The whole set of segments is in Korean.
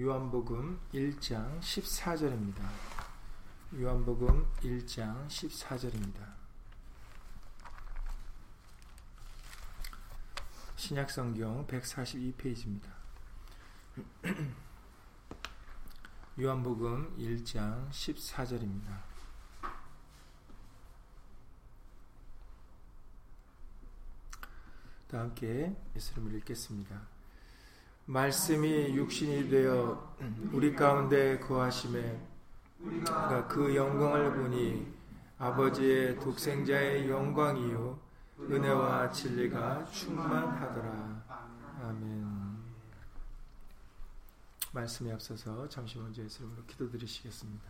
요한복음 1장 14절입니다. 요한복음 1장 14절입니다. 신약성경 142페이지입니다. 요한복음 1장 14절입니다. 다 함께 예수님을 읽겠습니다. 말씀이 육신이 되어 우리 가운데 거하심에 우리가 그 영광을 보니 아버지의 독생자의 영광이요 은혜와 진리가 충만하더라. 아멘. 말씀에 앞서서 잠시 먼저 예수님으로 기도드리시겠습니다.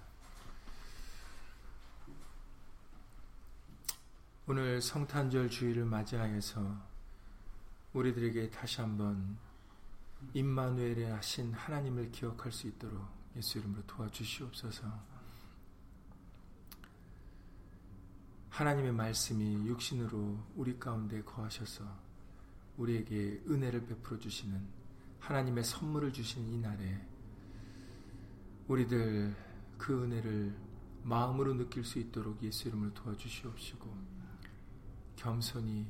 오늘 성탄절 주일을 맞이하여서 우리들에게 다시 한번 임마누엘에 하신 하나님을 기억할 수 있도록 예수 이름으로 도와주시옵소서. 하나님의 말씀이 육신으로 우리 가운데 거하셔서 우리에게 은혜를 베풀어 주시는 하나님의 선물을 주신 이 날에 우리들 그 은혜를 마음으로 느낄 수 있도록 예수 이름으로 도와주시옵시고 겸손히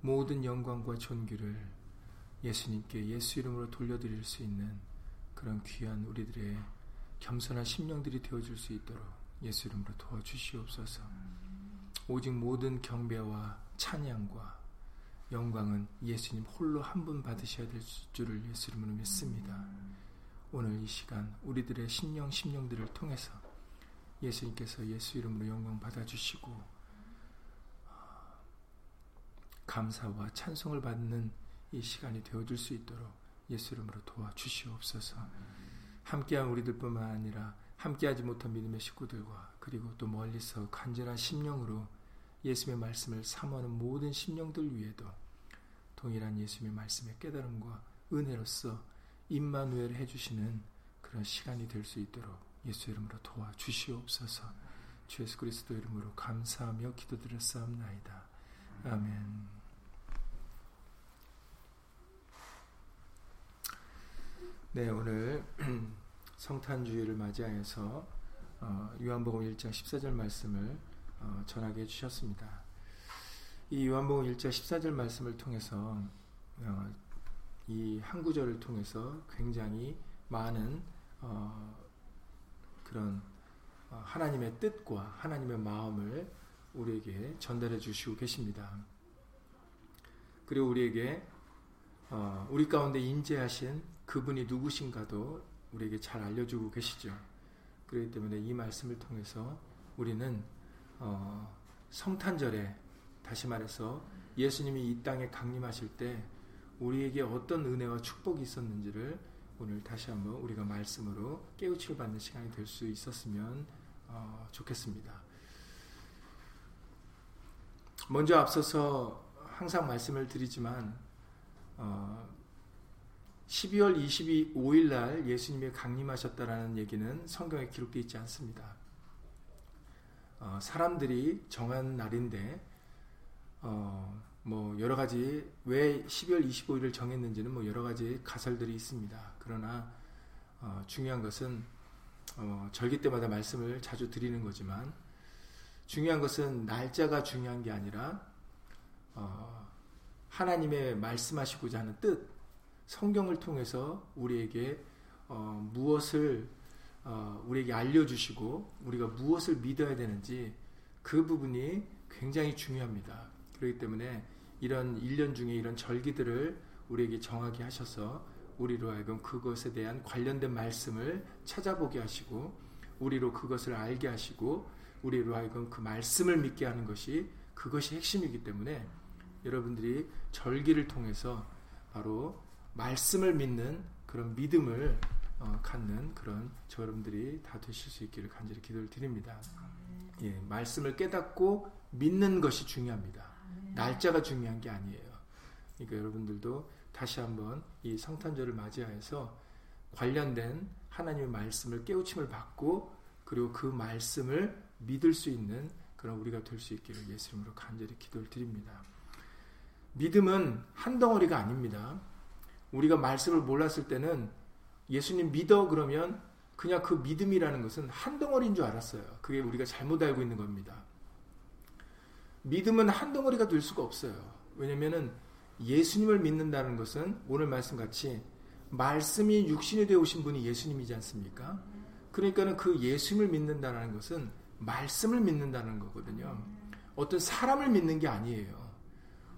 모든 영광과 존귀를 예수님께 예수 이름으로 돌려드릴 수 있는 그런 귀한 우리들의 겸손한 심령들이 되어줄 수 있도록 예수 이름으로 도와주시옵소서. 오직 모든 경배와 찬양과 영광은 예수님 홀로 한 분 받으셔야 될 줄을 예수 이름으로 믿습니다. 오늘 이 시간 우리들의 심령 심령들을 통해서 예수님께서 예수 이름으로 영광 받아주시고 감사와 찬송을 받는 이 시간이 되어줄 수 있도록 예수 이름으로 도와주시옵소서. 함께한 우리들뿐만 아니라 함께하지 못한 믿음의 식구들과 그리고 또 멀리서 간절한 심령으로 예수의 말씀을 사모하는 모든 심령들 위에도 동일한 예수의 말씀의 깨달음과 은혜로서 임마누엘 해주시는 그런 시간이 될 수 있도록 예수 이름으로 도와주시옵소서. 주 예수 그리스도 이름으로 감사하며 기도드렸사옵나이다. 아멘. 네, 오늘 성탄주의를 맞이하여서 어, 요한복음 1장 14절 말씀을 어, 전하게 해주셨습니다. 이 요한복음 1장 14절 말씀을 통해서 어, 이한 구절을 통해서 굉장히 많은 어, 그런 어, 하나님의 뜻과 하나님의 마음을 우리에게 전달해 주시고 계십니다. 그리고 우리에게 어, 우리 가운데 인재하신 그분이 누구신가도 우리에게 잘 알려주고 계시죠. 그렇기 때문에 이 말씀을 통해서 우리는 어, 성탄절에 다시 말해서 예수님이 이 땅에 강림하실 때 우리에게 어떤 은혜와 축복이 있었는지를 오늘 다시 한번 우리가 말씀으로 깨우치를 받는 시간이 될 수 있었으면 어, 좋겠습니다. 먼저 앞서서 항상 말씀을 드리지만 어, 12월 25일 날 예수님이 강림하셨다라는 얘기는 성경에 기록되어 있지 않습니다. 어, 사람들이 정한 날인데 어, 뭐 여러 가지 왜 12월 25일을 정했는지는 뭐 여러 가지 가설들이 있습니다. 그러나 어, 중요한 것은 어, 절기 때마다 말씀을 자주 드리는 거지만 중요한 것은 날짜가 중요한 게 아니라 어, 하나님의 말씀하시고자 하는 뜻 성경을 통해서 우리에게 어, 무엇을 어, 우리에게 알려주시고 우리가 무엇을 믿어야 되는지 그 부분이 굉장히 중요합니다. 그렇기 때문에 이런 1년 중에 이런 절기들을 우리에게 정하게 하셔서 우리로 하여금 그것에 대한 관련된 말씀을 찾아보게 하시고 우리로 그것을 알게 하시고 우리로 하여금 그 말씀을 믿게 하는 것이 그것이 핵심이기 때문에 여러분들이 절기를 통해서 바로 말씀을 믿는 그런 믿음을 어, 갖는 그런 저 여러분들이 다 되실 수 있기를 간절히 기도를 드립니다. 예, 말씀을 깨닫고 믿는 것이 중요합니다. 날짜가 중요한 게 아니에요. 그러니까 여러분들도 다시 한번 이 성탄절을 맞이하여서 관련된 하나님의 말씀을 깨우침을 받고 그리고 그 말씀을 믿을 수 있는 그런 우리가 될 수 있기를 예수님으로 간절히 기도를 드립니다. 믿음은 한 덩어리가 아닙니다. 우리가 말씀을 몰랐을 때는 예수님 믿어 그러면 그냥 그 믿음이라는 것은 한 덩어리인 줄 알았어요. 그게 우리가 잘못 알고 있는 겁니다. 믿음은 한 덩어리가 될 수가 없어요. 왜냐면은 예수님을 믿는다는 것은 오늘 말씀 같이 말씀이 육신이 되어 오신 분이 예수님이지 않습니까? 그러니까는 그 예수님을 믿는다는 것은 말씀을 믿는다는 거거든요. 어떤 사람을 믿는 게 아니에요.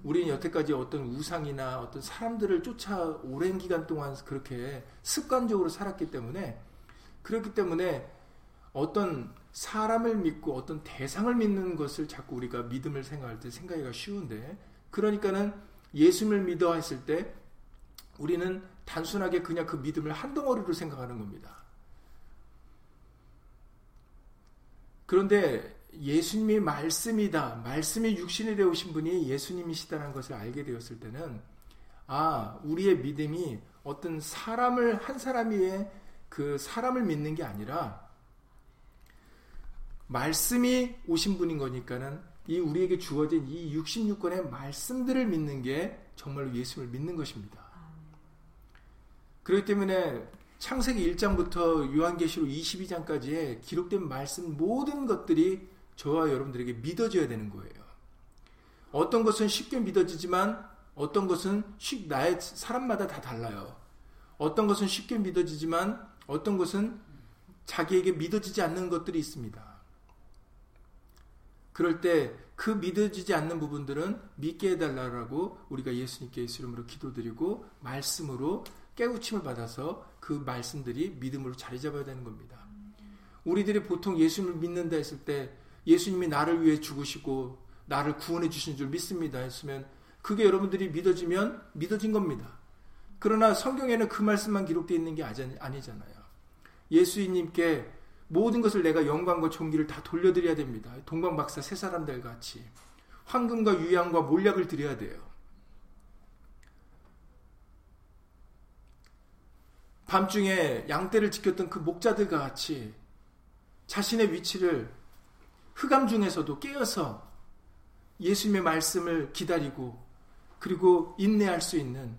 우리는 여태까지 어떤 우상이나 어떤 사람들을 쫓아 오랜 기간 동안 그렇게 습관적으로 살았기 때문에 그렇기 때문에 어떤 사람을 믿고 어떤 대상을 믿는 것을 자꾸 우리가 믿음을 생각할 때 생각하기가 쉬운데 그러니까는 예수님을 믿어 했을 때 우리는 단순하게 그냥 그 믿음을 한 덩어리로 생각하는 겁니다. 그런데 예수님이 말씀이다. 말씀이 육신이 되오신 분이 예수님이시다는 것을 알게 되었을 때는 아, 우리의 믿음이 어떤 사람을 한 사람 위에 그 사람을 믿는 게 아니라 말씀이 오신 분인 거니까는 이 우리에게 주어진 이 66권의 말씀들을 믿는 게 정말로 예수를 믿는 것입니다. 그렇기 때문에 창세기 1장부터 요한계시록 22장까지의 기록된 말씀 모든 것들이 저와 여러분들에게 믿어져야 되는 거예요. 어떤 것은 쉽게 믿어지지만 어떤 것은 쉽, 나의 사람마다 다 달라요. 어떤 것은 쉽게 믿어지지만 어떤 것은 자기에게 믿어지지 않는 것들이 있습니다. 그럴 때 그 믿어지지 않는 부분들은 믿게 해달라고 우리가 예수님께 이름으로 기도드리고 말씀으로 깨우침을 받아서 그 말씀들이 믿음으로 자리 잡아야 되는 겁니다. 우리들이 보통 예수님을 믿는다 했을 때 예수님이 나를 위해 죽으시고 나를 구원해 주신 줄 믿습니다 했으면 그게 여러분들이 믿어지면 믿어진 겁니다. 그러나 성경에는 그 말씀만 기록되어 있는 게 아니잖아요. 예수님께 모든 것을 내가 영광과 존귀를 다 돌려드려야 됩니다. 동방박사 세 사람들 같이 황금과 유양과 몰약을 드려야 돼요. 밤중에 양떼를 지켰던 그 목자들과 같이 자신의 위치를 흑암 중에서도 깨어서 예수님의 말씀을 기다리고 그리고 인내할 수 있는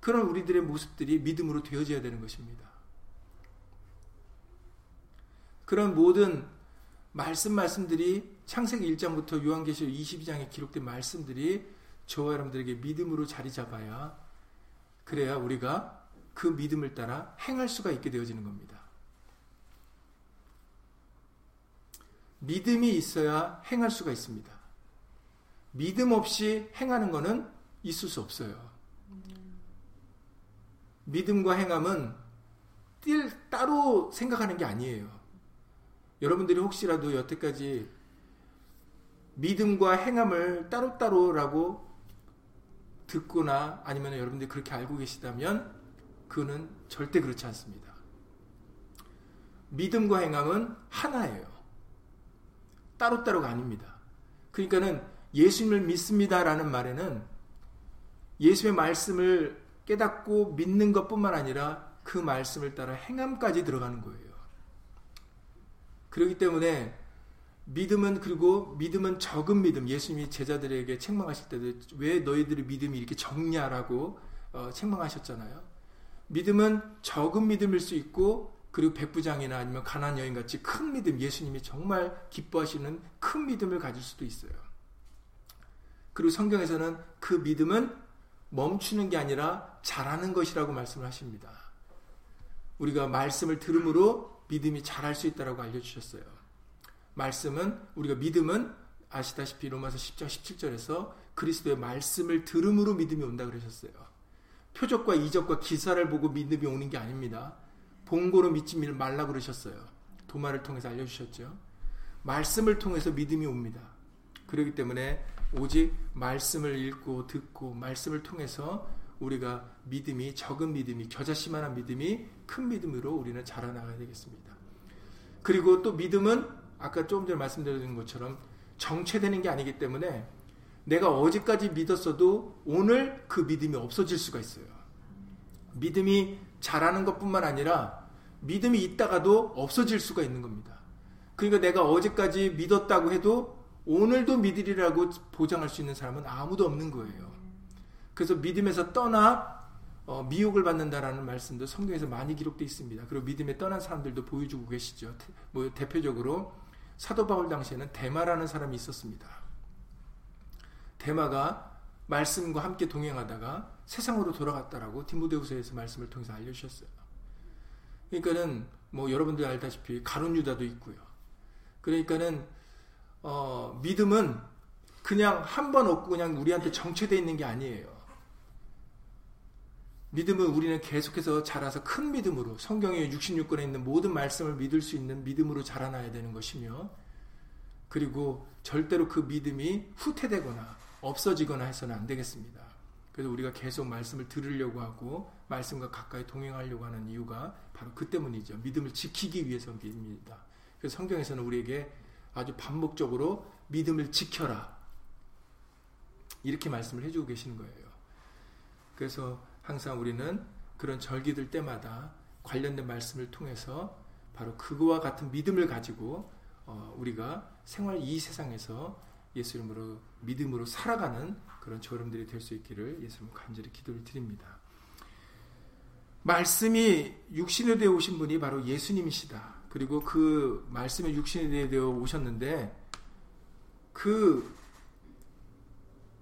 그런 우리들의 모습들이 믿음으로 되어져야 되는 것입니다. 그런 모든 말씀 말씀들이 창세기 1장부터 요한계시록 22장에 기록된 말씀들이 저와 여러분들에게 믿음으로 자리 잡아야 그래야 우리가 그 믿음을 따라 행할 수가 있게 되어지는 겁니다. 믿음이 있어야 행할 수가 있습니다. 믿음 없이 행하는 것은 있을 수 없어요. 믿음과 행함은 뛸 따로 생각하는 게 아니에요. 여러분들이 혹시라도 여태까지 믿음과 행함을 따로따로라고 듣거나 아니면 여러분들이 그렇게 알고 계시다면 그는 절대 그렇지 않습니다. 믿음과 행함은 하나예요. 따로따로가 아닙니다. 그러니까는 예수님을 믿습니다라는 말에는 예수의 말씀을 깨닫고 믿는 것뿐만 아니라 그 말씀을 따라 행함까지 들어가는 거예요. 그렇기 때문에 믿음은 그리고 믿음은 적은 믿음 예수님이 제자들에게 책망하실 때도 왜 너희들의 믿음이 이렇게 적냐라고 어, 책망하셨잖아요. 믿음은 적은 믿음일 수 있고 그리고 백부장이나 아니면 가난 여인 같이 큰 믿음, 예수님이 정말 기뻐하시는 큰 믿음을 가질 수도 있어요. 그리고 성경에서는 그 믿음은 멈추는 게 아니라 자라는 것이라고 말씀을 하십니다. 우리가 말씀을 들음으로 믿음이 자랄 수 있다라고 알려주셨어요. 말씀은 우리가 믿음은 아시다시피 로마서 10장 17절에서 그리스도의 말씀을 들음으로 믿음이 온다 그러셨어요. 표적과 이적과 기사를 보고 믿음이 오는 게 아닙니다. 본고로 믿지 말라 그러셨어요. 도마를 통해서 알려주셨죠. 말씀을 통해서 믿음이 옵니다. 그렇기 때문에 오직 말씀을 읽고 듣고 말씀을 통해서 우리가 믿음이 적은 믿음이 겨자씨만한 믿음이 큰 믿음으로 우리는 자라나가야 되겠습니다. 그리고 또 믿음은 아까 조금 전에 말씀드린 것처럼 정체되는 게 아니기 때문에 내가 어제까지 믿었어도 오늘 그 믿음이 없어질 수가 있어요. 믿음이 자라는 것뿐만 아니라 믿음이 있다가도 없어질 수가 있는 겁니다. 그러니까 내가 어제까지 믿었다고 해도 오늘도 믿으리라고 보장할 수 있는 사람은 아무도 없는 거예요. 그래서 믿음에서 떠나 어, 미혹을 받는다라는 말씀도 성경에서 많이 기록되어 있습니다. 그리고 믿음에 떠난 사람들도 보여주고 계시죠. 뭐 대표적으로 사도 바울 당시에는 대마라는 사람이 있었습니다. 대마가 말씀과 함께 동행하다가 세상으로 돌아갔다라고 디모데후서에서 말씀을 통해서 알려주셨어요. 그러니까는 뭐 여러분들 알다시피 가론 유다도 있고요. 그러니까는 어, 믿음은 그냥 한 번 얻고 그냥 우리한테 정체되어 있는 게 아니에요. 믿음은 우리는 계속해서 자라서 큰 믿음으로 성경의 66권에 있는 모든 말씀을 믿을 수 있는 믿음으로 자라나야 되는 것이며 그리고 절대로 그 믿음이 후퇴되거나 없어지거나 해서는 안 되겠습니다. 그래서 우리가 계속 말씀을 들으려고 하고 말씀과 가까이 동행하려고 하는 이유가 바로 그 때문이죠. 믿음을 지키기 위해서입니다. 그래서 성경에서는 우리에게 아주 반복적으로 믿음을 지켜라. 이렇게 말씀을 해주고 계시는 거예요. 그래서 항상 우리는 그런 절기들 때마다 관련된 말씀을 통해서 바로 그거와 같은 믿음을 가지고 어, 우리가 생활 이 세상에서 예수 이름으로 믿음으로 살아가는 그런 저름들이 될 수 있기를 예수님 간절히 기도를 드립니다. 말씀이 육신에 되어 오신 분이 바로 예수님이시다. 그리고 그 말씀이 육신에 되어 오셨는데 그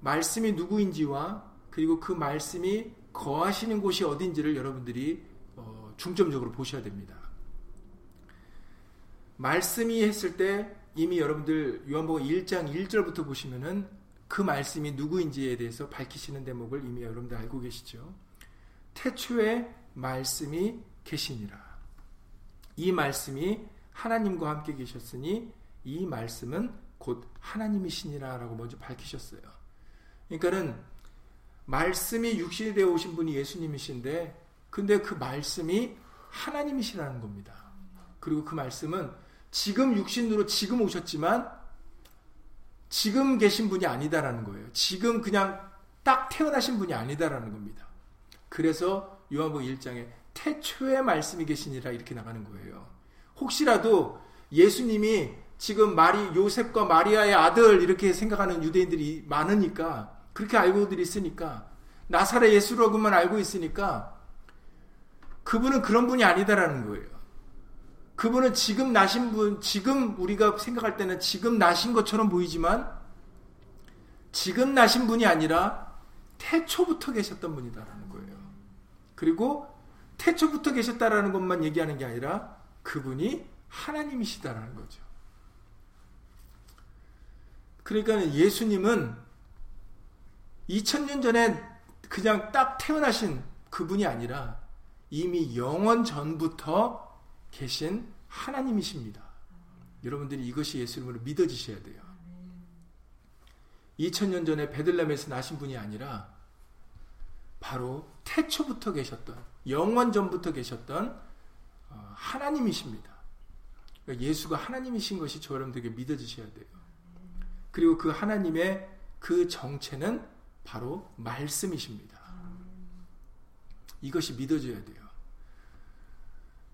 말씀이 누구인지와 그리고 그 말씀이 거하시는 곳이 어딘지를 여러분들이 어, 중점적으로 보셔야 됩니다. 말씀이 했을 때 이미 여러분들 요한복음 1장 1절부터 보시면은 그 말씀이 누구인지에 대해서 밝히시는 대목을 이미 여러분들 알고 계시죠. 태초에 말씀이 계시니라. 이 말씀이 하나님과 함께 계셨으니 이 말씀은 곧 하나님이시니라라고 먼저 밝히셨어요. 그러니까는 말씀이 육신이 되어 오신 분이 예수님이신데 근데 그 말씀이 하나님이시라는 겁니다. 그리고 그 말씀은 지금 육신으로 지금 오셨지만 지금 계신 분이 아니다라는 거예요. 지금 그냥 딱 태어나신 분이 아니다라는 겁니다. 그래서 요한복음 1장에 태초의 말씀이 계시니라 이렇게 나가는 거예요. 혹시라도 예수님이 지금 마리 요셉과 마리아의 아들 이렇게 생각하는 유대인들이 많으니까 그렇게 알고들 있으니까 나사렛 예수라고만 알고 있으니까 그분은 그런 분이 아니다라는 거예요. 그분은 지금 나신 분, 지금 우리가 생각할 때는 지금 나신 것처럼 보이지만 지금 나신 분이 아니라 태초부터 계셨던 분이다라는 거예요. 그리고 태초부터 계셨다라는 것만 얘기하는 게 아니라 그분이 하나님이시다라는 거죠. 그러니까 예수님은 2000년 전에 그냥 딱 태어나신 그분이 아니라 이미 영원 전부터 계신 하나님이십니다. 여러분들이 이것이 예수 이름으로 믿어지셔야 돼요. 2000년 전에 베들레헴에서 나신 분이 아니라 바로 태초부터 계셨던 영원 전부터 계셨던 어, 하나님이십니다. 그러니까 예수가 하나님이신 것이 저 여러분들에게 믿어지셔야 돼요. 그리고 그 하나님의 그 정체는 바로 말씀이십니다. 이것이 믿어져야 돼요.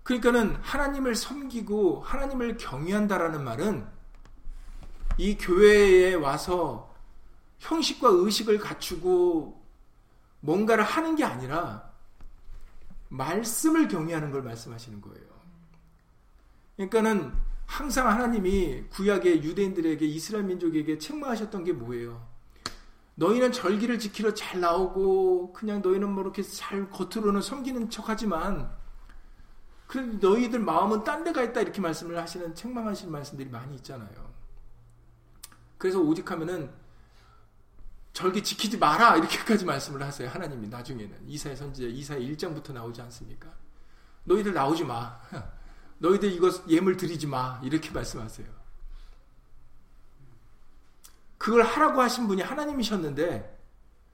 그러니까는 하나님을 섬기고 하나님을 경외한다라는 말은 이 교회에 와서 형식과 의식을 갖추고 뭔가를 하는 게 아니라 말씀을 경외하는 걸 말씀하시는 거예요. 그러니까는 항상 하나님이 구약의 유대인들에게 이스라엘 민족에게 책망하셨던 게 뭐예요? 너희는 절기를 지키러 잘 나오고 그냥 너희는 뭐 이렇게 잘 겉으로는 섬기는 척하지만 그런데 너희들 마음은 딴 데가 있다 이렇게 말씀을 하시는 책망하시는 말씀들이 많이 있잖아요. 그래서 오직 하면은 절기 지키지 마라 이렇게까지 말씀을 하세요. 하나님이 나중에는 이사의 선지자 이사의 1장부터 나오지 않습니까? 너희들 나오지 마. 너희들 이거 예물 드리지 마. 이렇게 말씀하세요. 그걸 하라고 하신 분이 하나님이셨는데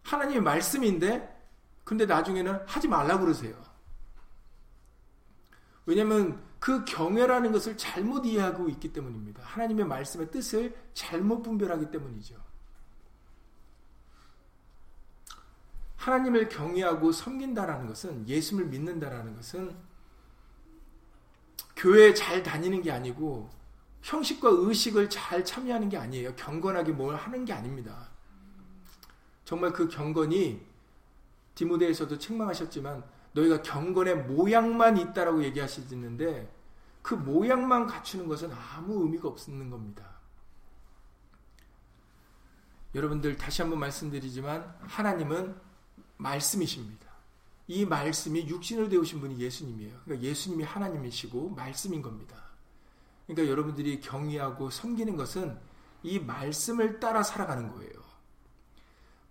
하나님의 말씀인데 근데 나중에는 하지 말라고 그러세요. 왜냐하면 그 경외라는 것을 잘못 이해하고 있기 때문입니다. 하나님의 말씀의 뜻을 잘못 분별하기 때문이죠. 하나님을 경외하고 섬긴다라는 것은 예수를 믿는다라는 것은 교회에 잘 다니는 게 아니고 형식과 의식을 잘 참여하는 게 아니에요. 경건하게 뭘 하는 게 아닙니다. 정말 그 경건이 디모데에서도 책망하셨지만 너희가 경건의 모양만 있다라고 얘기하시는데 그 모양만 갖추는 것은 아무 의미가 없는 겁니다. 여러분들 다시 한번 말씀드리지만 하나님은 말씀이십니다. 이 말씀이 육신을 되오신 분이 예수님이에요. 그러니까 예수님이 하나님이시고 말씀인 겁니다. 그러니까 여러분들이 경외하고 섬기는 것은 이 말씀을 따라 살아가는 거예요.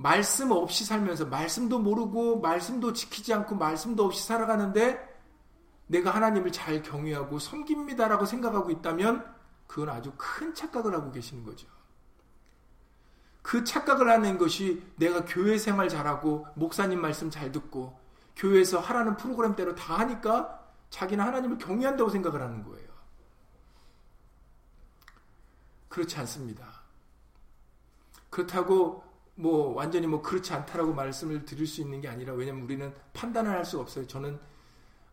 말씀 없이 살면서 말씀도 모르고 말씀도 지키지 않고 말씀도 없이 살아가는데 내가 하나님을 잘 경외하고 섬깁니다라고 생각하고 있다면 그건 아주 큰 착각을 하고 계시는 거죠. 그 착각을 하는 것이 내가 교회 생활 잘하고 목사님 말씀 잘 듣고 교회에서 하라는 프로그램대로 다 하니까 자기는 하나님을 경외한다고 생각을 하는 거예요. 그렇지 않습니다. 그렇다고 뭐 완전히 뭐 그렇지 않다라고 말씀을 드릴 수 있는 게 아니라 왜냐면 우리는 판단을 할 수가 없어요. 저는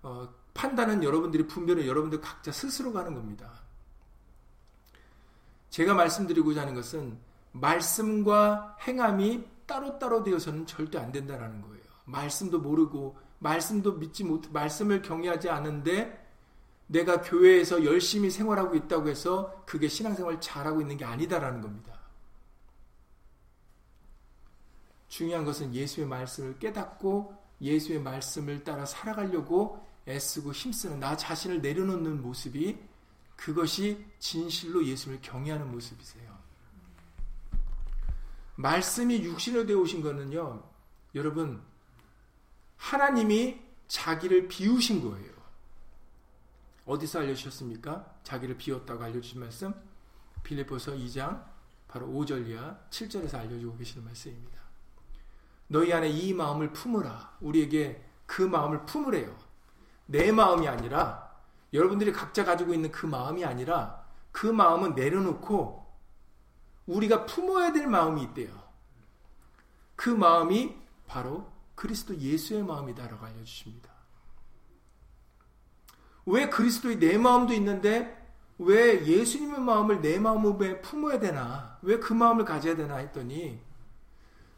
어, 판단은 여러분들이 분별은 여러분들 각자 스스로 가는 겁니다. 제가 말씀드리고자 하는 것은 말씀과 행함이 따로따로 되어서는 절대 안 된다라는 거예요. 말씀도 모르고 말씀도 믿지 못 말씀을 경외하지 않은데 내가 교회에서 열심히 생활하고 있다고 해서 그게 신앙생활 잘하고 있는 게 아니다라는 겁니다. 중요한 것은 예수의 말씀을 깨닫고 예수의 말씀을 따라 살아가려고 애쓰고 힘쓰는 나 자신을 내려놓는 모습이 그것이 진실로 예수를 경외하는 모습이세요. 말씀이 육신으로 되어 오신 거는요, 여러분, 하나님이 자기를 비우신 거예요. 어디서 알려주셨습니까? 자기를 비웠다고 알려주신 말씀? 빌리포서 2장 바로 5절 이하 7절에서 알려주고 계시는 말씀입니다. 너희 안에 이 마음을 품으라. 우리에게 그 마음을 품으래요. 내 마음이 아니라 여러분들이 각자 가지고 있는 그 마음이 아니라 그 마음은 내려놓고 우리가 품어야 될 마음이 있대요. 그 마음이 바로 그리스도 예수의 마음이다라고 알려주십니다. 왜 그리스도의 내 마음도 있는데 왜 예수님의 마음을 내 마음에 품어야 되나? 왜 그 마음을 가져야 되나 했더니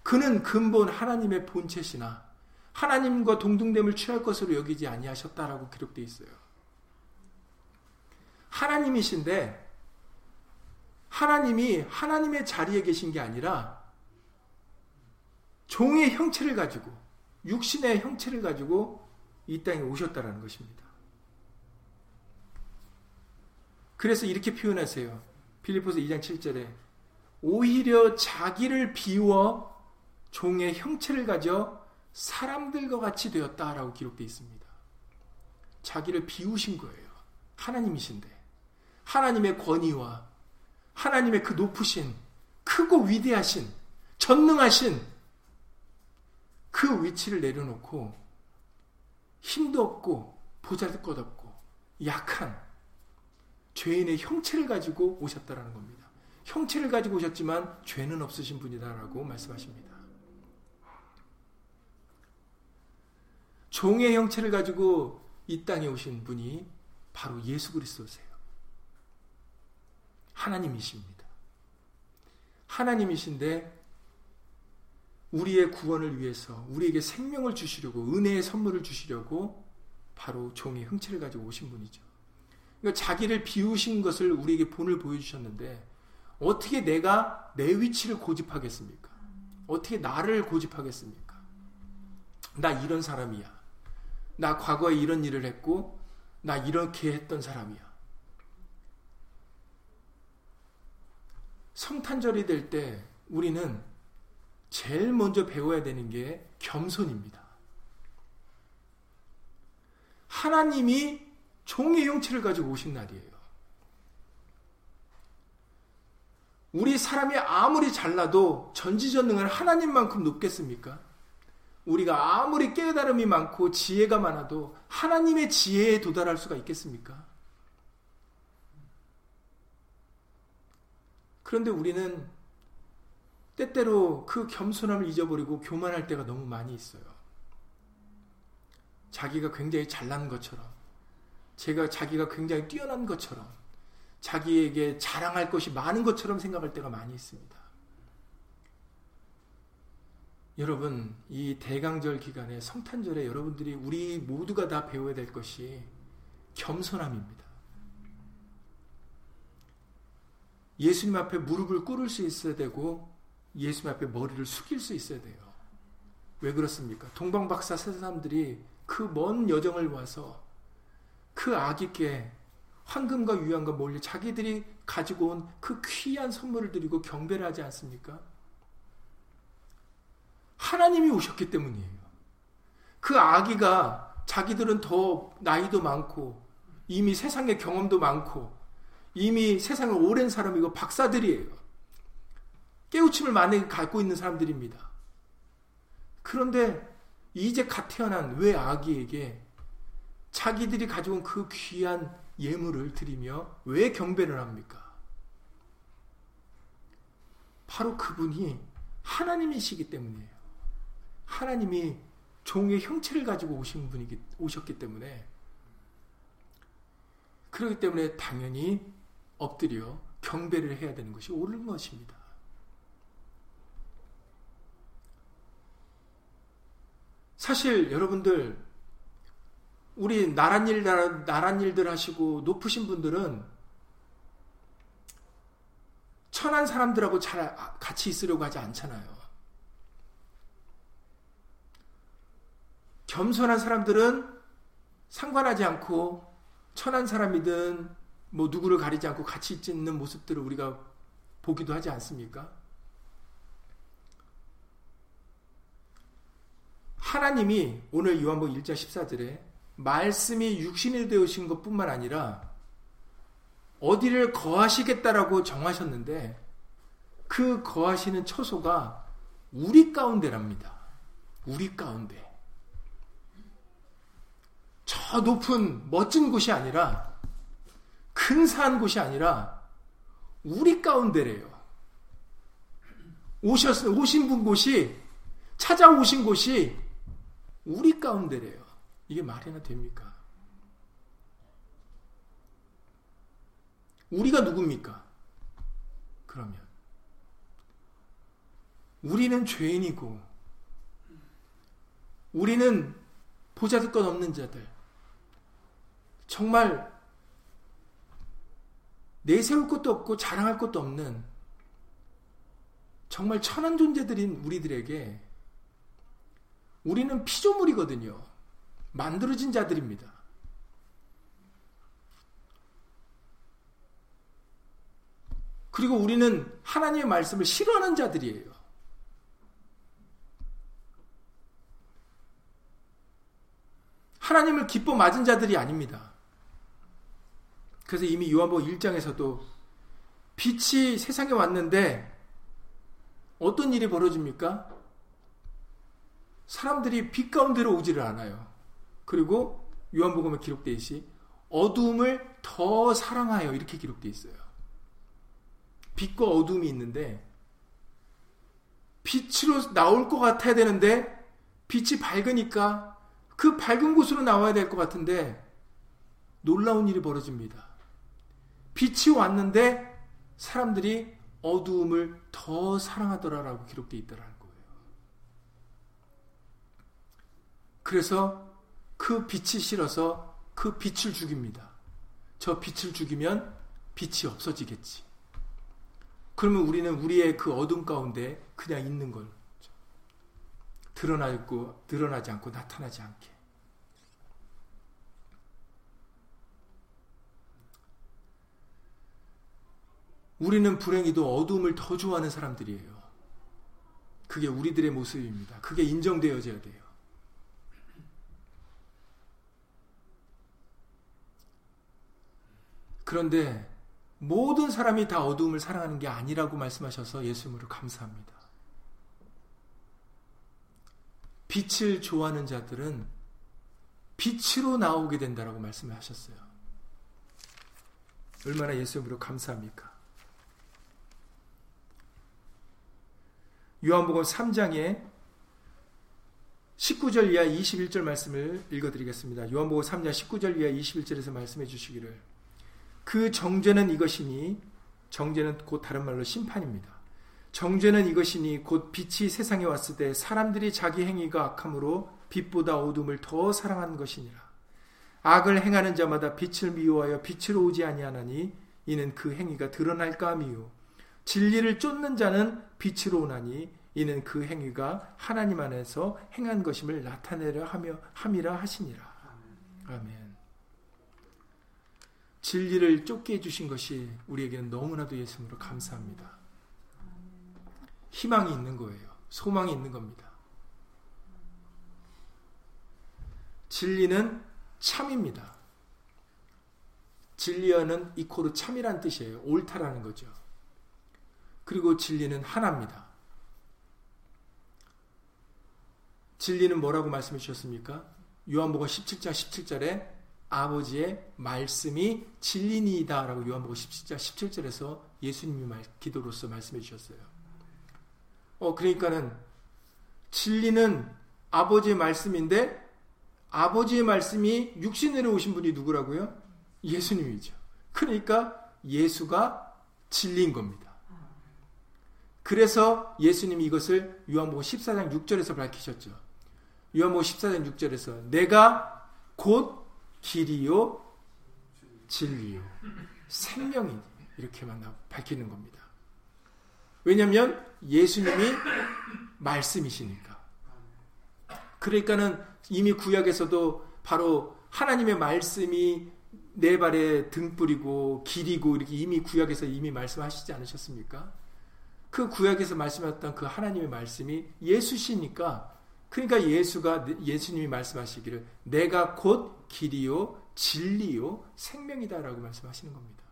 그는 근본 하나님의 본체시나 하나님과 동등됨을 취할 것으로 여기지 아니하셨다라고 기록되어 있어요. 하나님이신데 하나님이 하나님의 자리에 계신 게 아니라 종의 형체를 가지고 육신의 형체를 가지고 이 땅에 오셨다라는 것입니다. 그래서 이렇게 표현하세요. 필리포스 2장 7절에 오히려 자기를 비워 종의 형체를 가져 사람들과 같이 되었다라고 기록되어 있습니다. 자기를 비우신 거예요. 하나님이신데 하나님의 권위와 하나님의 그 높으신 크고 위대하신 전능하신 그 위치를 내려놓고 힘도 없고 보잘 것 없고 약한 죄인의 형체를 가지고 오셨다라는 겁니다. 형체를 가지고 오셨지만 죄는 없으신 분이다라고 말씀하십니다. 종의 형체를 가지고 이 땅에 오신 분이 바로 예수 그리스도세요. 하나님이십니다. 하나님이신데 우리의 구원을 위해서 우리에게 생명을 주시려고 은혜의 선물을 주시려고 바로 종의 형체를 가지고 오신 분이죠. 그러니까 자기를 비우신 것을 우리에게 본을 보여주셨는데 어떻게 내가 내 위치를 고집하겠습니까? 어떻게 나를 고집하겠습니까? 나 이런 사람이야. 나 과거에 이런 일을 했고 나 이렇게 했던 사람이야. 성탄절이 될 때 우리는 제일 먼저 배워야 되는 게 겸손입니다. 하나님이 종의 형체를 가지고 오신 날이에요. 우리 사람이 아무리 잘나도 전지전능한 하나님만큼 높겠습니까? 우리가 아무리 깨달음이 많고 지혜가 많아도 하나님의 지혜에 도달할 수가 있겠습니까? 그런데 우리는 때때로 그 겸손함을 잊어버리고 교만할 때가 너무 많이 있어요. 자기가 굉장히 잘난 것처럼, 제가 자기가 굉장히 뛰어난 것처럼, 자기에게 자랑할 것이 많은 것처럼 생각할 때가 많이 있습니다. 여러분, 이 대강절 기간에 성탄절에 여러분들이 우리 모두가 다 배워야 될 것이 겸손함입니다. 예수님 앞에 무릎을 꿇을 수 있어야 되고 예수님 앞에 머리를 숙일 수 있어야 돼요. 왜 그렇습니까? 동방박사 세 사람들이 그 먼 여정을 와서 그 아기께 황금과 유황과 몰리 자기들이 가지고 온 그 귀한 선물을 드리고 경배를 하지 않습니까? 하나님이 오셨기 때문이에요. 그 아기가 자기들은 더 나이도 많고 이미 세상의 경험도 많고 이미 세상을 오랜 사람이고 박사들이에요. 깨우침을 많이 갖고 있는 사람들입니다. 그런데 이제 갓 태어난 왜 아기에게 자기들이 가지고 온그 귀한 예물을 드리며 왜 경배를 합니까? 바로 그분이 하나님이시기 때문이에요. 하나님이 종의 형체를 가지고 오신 분이 오셨기 때문에 그렇기 때문에 당연히 엎드려 경배를 해야 되는 것이 옳은 것입니다. 사실 여러분들 우리 나란 일 나란 일들 하시고 높으신 분들은 천한 사람들하고 잘 같이 있으려고 하지 않잖아요. 겸손한 사람들은 상관하지 않고 천한 사람이든 뭐 누구를 가리지 않고 같이 있는 모습들을 우리가 보기도 하지 않습니까? 하나님이 오늘 요한복 1장 14절에 말씀이 육신이 되으신 것뿐만 아니라 어디를 거하시겠다라고 정하셨는데 그 거하시는 처소가 우리 가운데랍니다. 우리 가운데. 저 높은 멋진 곳이 아니라 근사한 곳이 아니라 우리 가운데래요. 오셨 오신 분 곳이 찾아오신 곳이 우리 가운데래요. 이게 말이나 됩니까? 우리가 누굽니까? 그러면 우리는 죄인이고 우리는 보자들 것 없는 자들 정말 내세울 것도 없고 자랑할 것도 없는 정말 천한 존재들인 우리들에게 우리는 피조물이거든요. 만들어진 자들입니다. 그리고 우리는 하나님의 말씀을 싫어하는 자들이에요. 하나님을 기뻐 맞은 자들이 아닙니다. 그래서 이미 요한복 1장에서도 빛이 세상에 왔는데 어떤 일이 벌어집니까? 사람들이 빛 가운데로 오지를 않아요. 그리고 요한복음에 기록되어 있이 어두움을 더 사랑하여 이렇게 기록되어 있어요. 빛과 어둠이 있는데 빛으로 나올 것 같아야 되는데 빛이 밝으니까 그 밝은 곳으로 나와야 될 것 같은데 놀라운 일이 벌어집니다. 빛이 왔는데 사람들이 어두움을 더 사랑하더라라고 기록되어 있더라는 거예요. 그래서 그 빛이 싫어서 그 빛을 죽입니다. 저 빛을 죽이면 빛이 없어지겠지. 그러면 우리는 우리의 그 어둠 가운데 그냥 있는 걸 드러나고 드러나지 않고 나타나지 않게. 우리는 불행히도 어둠을 더 좋아하는 사람들이에요. 그게 우리들의 모습입니다. 그게 인정되어져야 돼요. 그런데 모든 사람이 다 어두움을 사랑하는 게 아니라고 말씀하셔서 예수님으로 감사합니다. 빛을 좋아하는 자들은 빛으로 나오게 된다라고 말씀을 하셨어요. 얼마나 예수님으로 감사합니까? 요한복음 3장에 19절 이하 21절 말씀을 읽어드리겠습니다. 요한복음 3장 19절 이하 21절에서 말씀해 주시기를 그 정죄는 이것이니 정죄는 곧 다른 말로 심판입니다. 정죄는 이것이니 곧 빛이 세상에 왔을 때 사람들이 자기 행위가 악함으로 빛보다 어둠을 더 사랑한 것이니라. 악을 행하는 자마다 빛을 미워하여 빛으로 오지 아니하나니 이는 그 행위가 드러날까 함이요 진리를 쫓는 자는 빛으로 오나니 이는 그 행위가 하나님 안에서 행한 것임을 나타내려 하며 함이라 하시니라. 아멘. 진리를 쫓게 해주신 것이 우리에게는 너무나도 예수님으로 감사합니다. 희망이 있는 거예요. 소망이 있는 겁니다. 진리는 참입니다. 진리어는 이코르 참이란 뜻이에요. 옳다라는 거죠. 그리고 진리는 하나입니다. 진리는 뭐라고 말씀해 주셨습니까? 요한복음 17장 17절에 아버지의 말씀이 진리니이다 라고 요한복음 17장 17절에서 예수님이 말, 기도로서 말씀해 주셨어요. 어 그러니까는 진리는 아버지의 말씀인데 아버지의 말씀이 육신으로 오신 분이 누구라고요? 예수님이죠. 그러니까 예수가 진리인 겁니다. 그래서 예수님이 이것을 요한복음 14장 6절에서 밝히셨죠. 요한복음 14장 6절에서 내가 곧 길이요 진리요 생명이 이렇게만 밝히는 겁니다. 왜냐하면 예수님이 말씀이시니까. 그러니까는 이미 구약에서도 바로 하나님의 말씀이 내 발에 등불이고 길이고 이렇게 이미 구약에서 이미 말씀하시지 않으셨습니까? 그 구약에서 말씀하셨던 그 하나님의 말씀이 예수시니까 그러니까 예수가 예수님이 말씀하시기를 내가 곧 길이요 진리요 생명이다라고 말씀하시는 겁니다.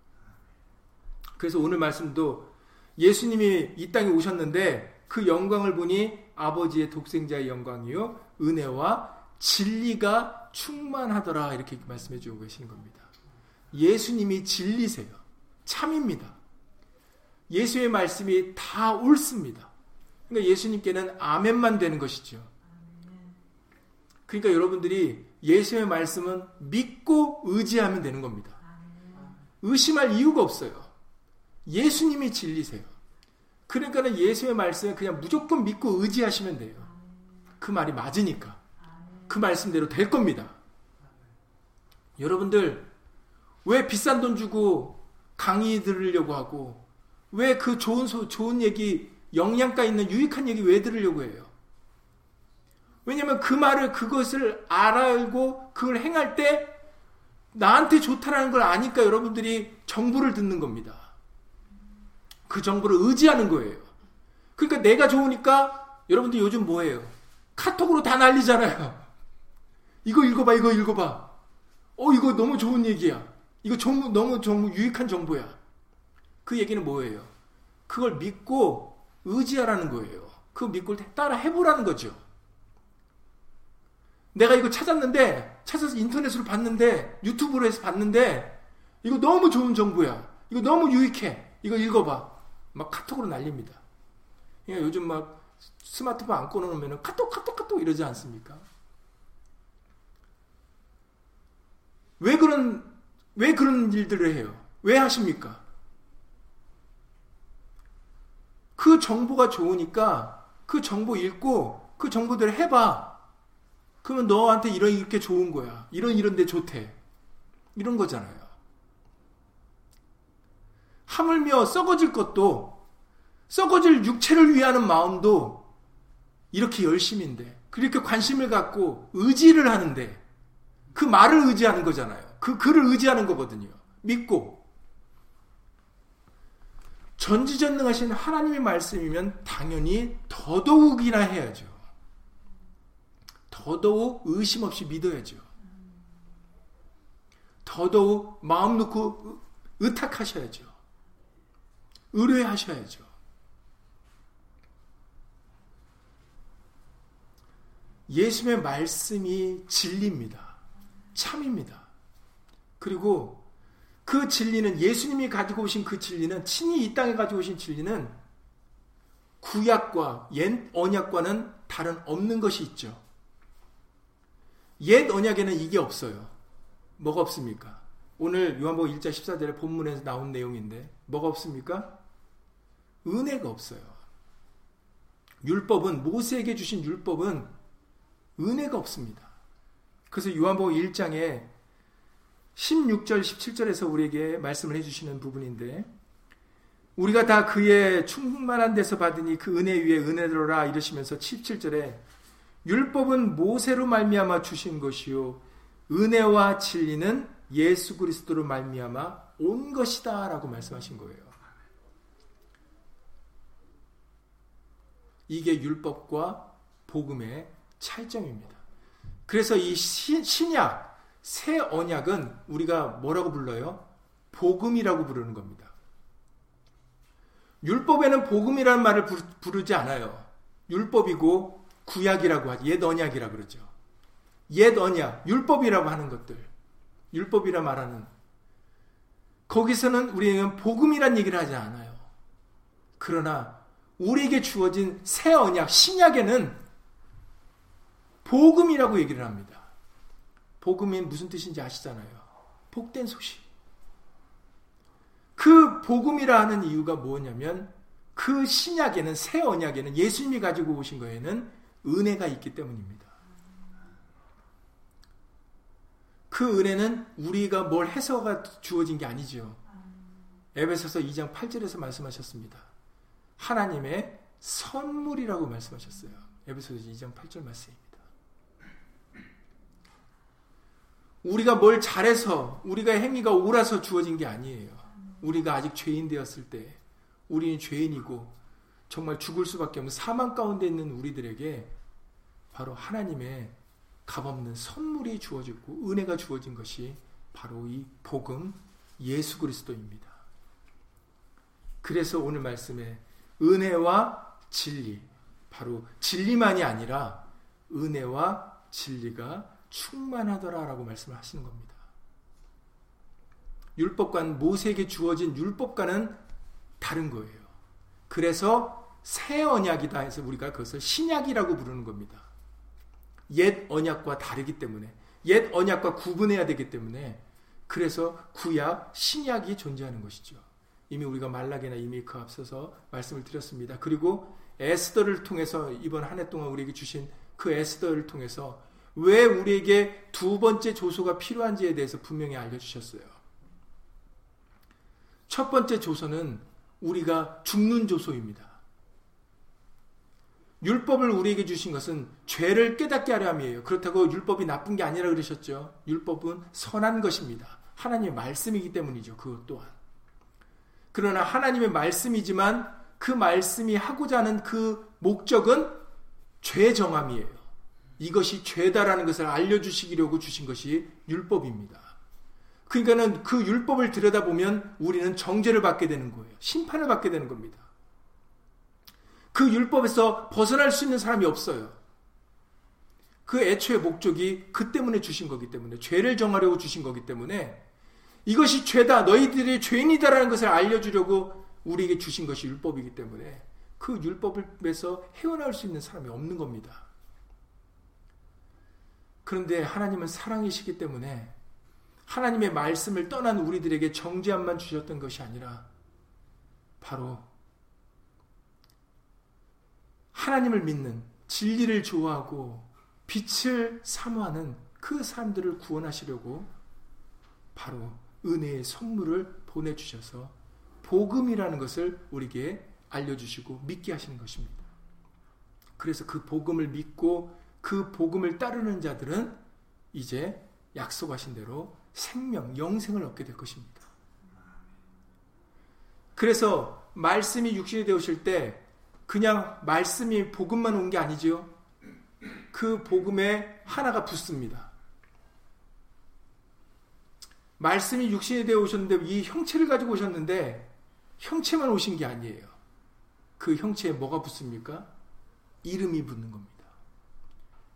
그래서 오늘 말씀도 예수님이 이 땅에 오셨는데 그 영광을 보니 아버지의 독생자의 영광이요 은혜와 진리가 충만하더라 이렇게 말씀해 주고 계시는 겁니다. 예수님이 진리세요. 참입니다. 예수의 말씀이 다 옳습니다. 그러니까 예수님께는 아멘만 되는 것이죠. 그러니까 여러분들이 예수의 말씀은 믿고 의지하면 되는 겁니다. 의심할 이유가 없어요. 예수님이 진리세요. 그러니까는 예수의 말씀을 그냥 무조건 믿고 의지하시면 돼요. 그 말이 맞으니까. 그 말씀대로 될 겁니다. 여러분들, 왜 비싼 돈 주고 강의 들으려고 하고, 왜 그 좋은, 소, 좋은 얘기, 영양가 있는 유익한 얘기 왜 들으려고 해요? 왜냐면 그 말을 그것을 알고 그걸 행할 때 나한테 좋다라는 걸 아니까 여러분들이 정보를 듣는 겁니다. 그 정보를 의지하는 거예요. 그러니까 내가 좋으니까 여러분들 요즘 뭐예요? 카톡으로 다 날리잖아요. 이거 읽어봐, 이거 읽어봐. 어, 이거 너무 좋은 얘기야. 이거 정보, 너무 정보, 유익한 정보야. 그 얘기는 뭐예요? 그걸 믿고 의지하라는 거예요. 그 믿고 따라 해보라는 거죠. 내가 이거 찾았는데, 찾아서 인터넷으로 봤는데, 유튜브로 해서 봤는데, 이거 너무 좋은 정보야. 이거 너무 유익해. 이거 읽어봐. 막 카톡으로 날립니다. 그러니까 요즘 막 스마트폰 안 꺼놓으면 카톡, 카톡, 카톡 이러지 않습니까? 왜 그런, 왜 그런 일들을 해요? 왜 하십니까? 그 정보가 좋으니까 그 정보 읽고 그 정보대로 해봐. 그러면 너한테 이런 이렇게 좋은 거야. 이런 이런 데 좋대. 이런 거잖아요. 하물며 썩어질 것도 썩어질 육체를 위하는 마음도 이렇게 열심인데 그렇게 관심을 갖고 의지를 하는데 그 말을 의지하는 거잖아요. 그 글을 의지하는 거거든요. 믿고 전지전능하신 하나님의 말씀이면 당연히 더더욱이나 해야죠. 더더욱 의심 없이 믿어야죠. 더더욱 마음 놓고 의탁하셔야죠. 의뢰하셔야죠. 예수의 말씀이 진리입니다. 참입니다. 그리고 그 진리는 예수님이 가지고 오신 그 진리는 친히 이 땅에 가지고 오신 진리는 구약과 옛 언약과는 다른 없는 것이 있죠. 옛 언약에는 이게 없어요. 뭐가 없습니까? 오늘 요한복음 1장 14절에 본문에서 나온 내용인데 뭐가 없습니까? 은혜가 없어요. 율법은 모세에게 주신 율법은 은혜가 없습니다. 그래서 요한복음 1장에 16절 17절에서 우리에게 말씀을 해 주시는 부분인데 우리가 다 그의 충만한 데서 받으니 그 은혜 위에 은혜로라 이러시면서 17절에 율법은 모세로 말미암아 주신 것이요 은혜와 진리는 예수 그리스도로 말미암아 온 것이다라고 말씀하신 거예요. 이게 율법과 복음의 차이점입니다. 그래서 이 신약, 새 언약은 우리가 뭐라고 불러요? 복음이라고 부르는 겁니다. 율법에는 복음이라는 말을 부르지 않아요. 율법이고 구약이라고 하죠. 옛 언약이라 그러죠. 옛 언약, 율법이라고 하는 것들. 율법이라 말하는 거기서는 우리는 복음이란 얘기를 하지 않아요. 그러나 우리에게 주어진 새 언약, 신약에는 복음이라고 얘기를 합니다. 복음이 무슨 뜻인지 아시잖아요. 복된 소식. 그 복음이라 하는 이유가 뭐냐면 그 신약에는 새 언약에는 예수님이 가지고 오신 거에는 은혜가 있기 때문입니다. 그 은혜는 우리가 뭘 해서가 주어진 게 아니죠. 에베소서 2장 8절에서 말씀하셨습니다. 하나님의 선물이라고 말씀하셨어요. 에베소서 2장 8절 말씀입니다. 우리가 뭘 잘해서 우리가 행위가 옳아서 주어진 게 아니에요. 우리가 아직 죄인 되었을 때 우리는 죄인이고 정말 죽을 수밖에 없는 사망 가운데 있는 우리들에게 바로 하나님의 값없는 선물이 주어지고 은혜가 주어진 것이 바로 이 복음 예수 그리스도입니다. 그래서 오늘 말씀에 은혜와 진리, 바로 진리만이 아니라 은혜와 진리가 충만하더라라고 말씀을 하시는 겁니다. 율법과는 모세에게 주어진 율법과는 다른 거예요. 그래서 새 언약이다 해서 우리가 그것을 신약이라고 부르는 겁니다. 옛 언약과 다르기 때문에 옛 언약과 구분해야 되기 때문에 그래서 구약, 신약이 존재하는 것이죠. 이미 우리가 말라기나 이미 그 앞서서 말씀을 드렸습니다. 그리고 에스더를 통해서 이번 한 해 동안 우리에게 주신 그 에스더를 통해서 왜 우리에게 두 번째 조소가 필요한지에 대해서 분명히 알려주셨어요. 첫 번째 조소는 우리가 죽는 조소입니다. 율법을 우리에게 주신 것은 죄를 깨닫게 하려 함이에요. 그렇다고 율법이 나쁜 게 아니라 그러셨죠. 율법은 선한 것입니다. 하나님의 말씀이기 때문이죠. 그것 또한. 그러나 하나님의 말씀이지만 그 말씀이 하고자 하는 그 목적은 죄 정함이에요. 이것이 죄다라는 것을 알려주시려고 주신 것이 율법입니다. 그러니까는 그 율법을 들여다보면 우리는 정죄를 받게 되는 거예요. 심판을 받게 되는 겁니다. 그 율법에서 벗어날 수 있는 사람이 없어요. 그 애초의 목적이 그 때문에 주신 거기 때문에 죄를 정하려고 주신 거기 때문에 이것이 죄다 너희들이 죄인이다라는 것을 알려주려고 우리에게 주신 것이 율법이기 때문에 그 율법에서 헤어나올 수 있는 사람이 없는 겁니다. 그런데 하나님은 사랑이시기 때문에 하나님의 말씀을 떠난 우리들에게 정죄함만 주셨던 것이 아니라 바로 하나님을 믿는 진리를 좋아하고 빛을 사모하는 그 사람들을 구원하시려고 바로 은혜의 선물을 보내주셔서 복음이라는 것을 우리에게 알려주시고 믿게 하시는 것입니다. 그래서 그 복음을 믿고 그 복음을 따르는 자들은 이제 약속하신 대로 생명, 영생을 얻게 될 것입니다. 그래서 말씀이 육신이 되오실 때 그냥 말씀이 복음만 온 게 아니지요. 그 복음에 하나가 붙습니다. 말씀이 육신이 되어 오셨는데 이 형체를 가지고 오셨는데 형체만 오신 게 아니에요. 그 형체에 뭐가 붙습니까? 이름이 붙는 겁니다.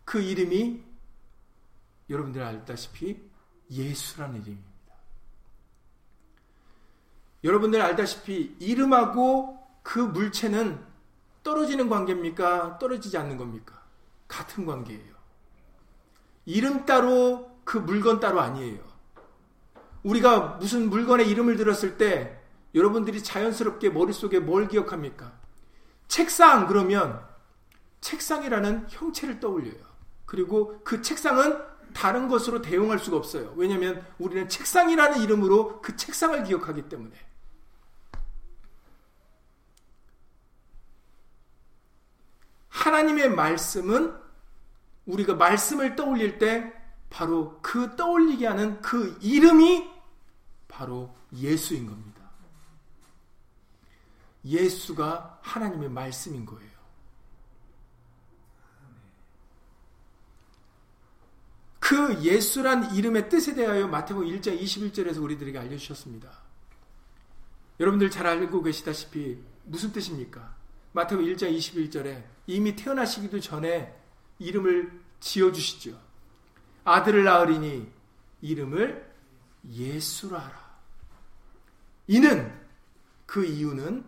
그 이름이 여러분들 알다시피 예수라는 이름입니다. 여러분들 알다시피 이름하고 그 물체는 떨어지는 관계입니까? 떨어지지 않는 겁니까? 같은 관계예요. 이름 따로 그 물건 따로 아니에요. 우리가 무슨 물건의 이름을 들었을 때 여러분들이 자연스럽게 머릿속에 뭘 기억합니까? 책상 그러면 책상이라는 형체를 떠올려요. 그리고 그 책상은 다른 것으로 대용할 수가 없어요. 왜냐하면 우리는 책상이라는 이름으로 그 책상을 기억하기 때문에. 하나님의 말씀은 우리가 말씀을 떠올릴 때 바로 그 떠올리게 하는 그 이름이 바로 예수인 겁니다. 예수가 하나님의 말씀인 거예요. 그 예수란 이름의 뜻에 대하여 마태복음 1장 21절에서 우리들에게 알려주셨습니다. 여러분들 잘 알고 계시다시피 무슨 뜻입니까? 마태복음 1장 21절에 이미 태어나시기도 전에 이름을 지어주시죠. 아들을 낳으리니 이름을 예수라 하라. 이는 그 이유는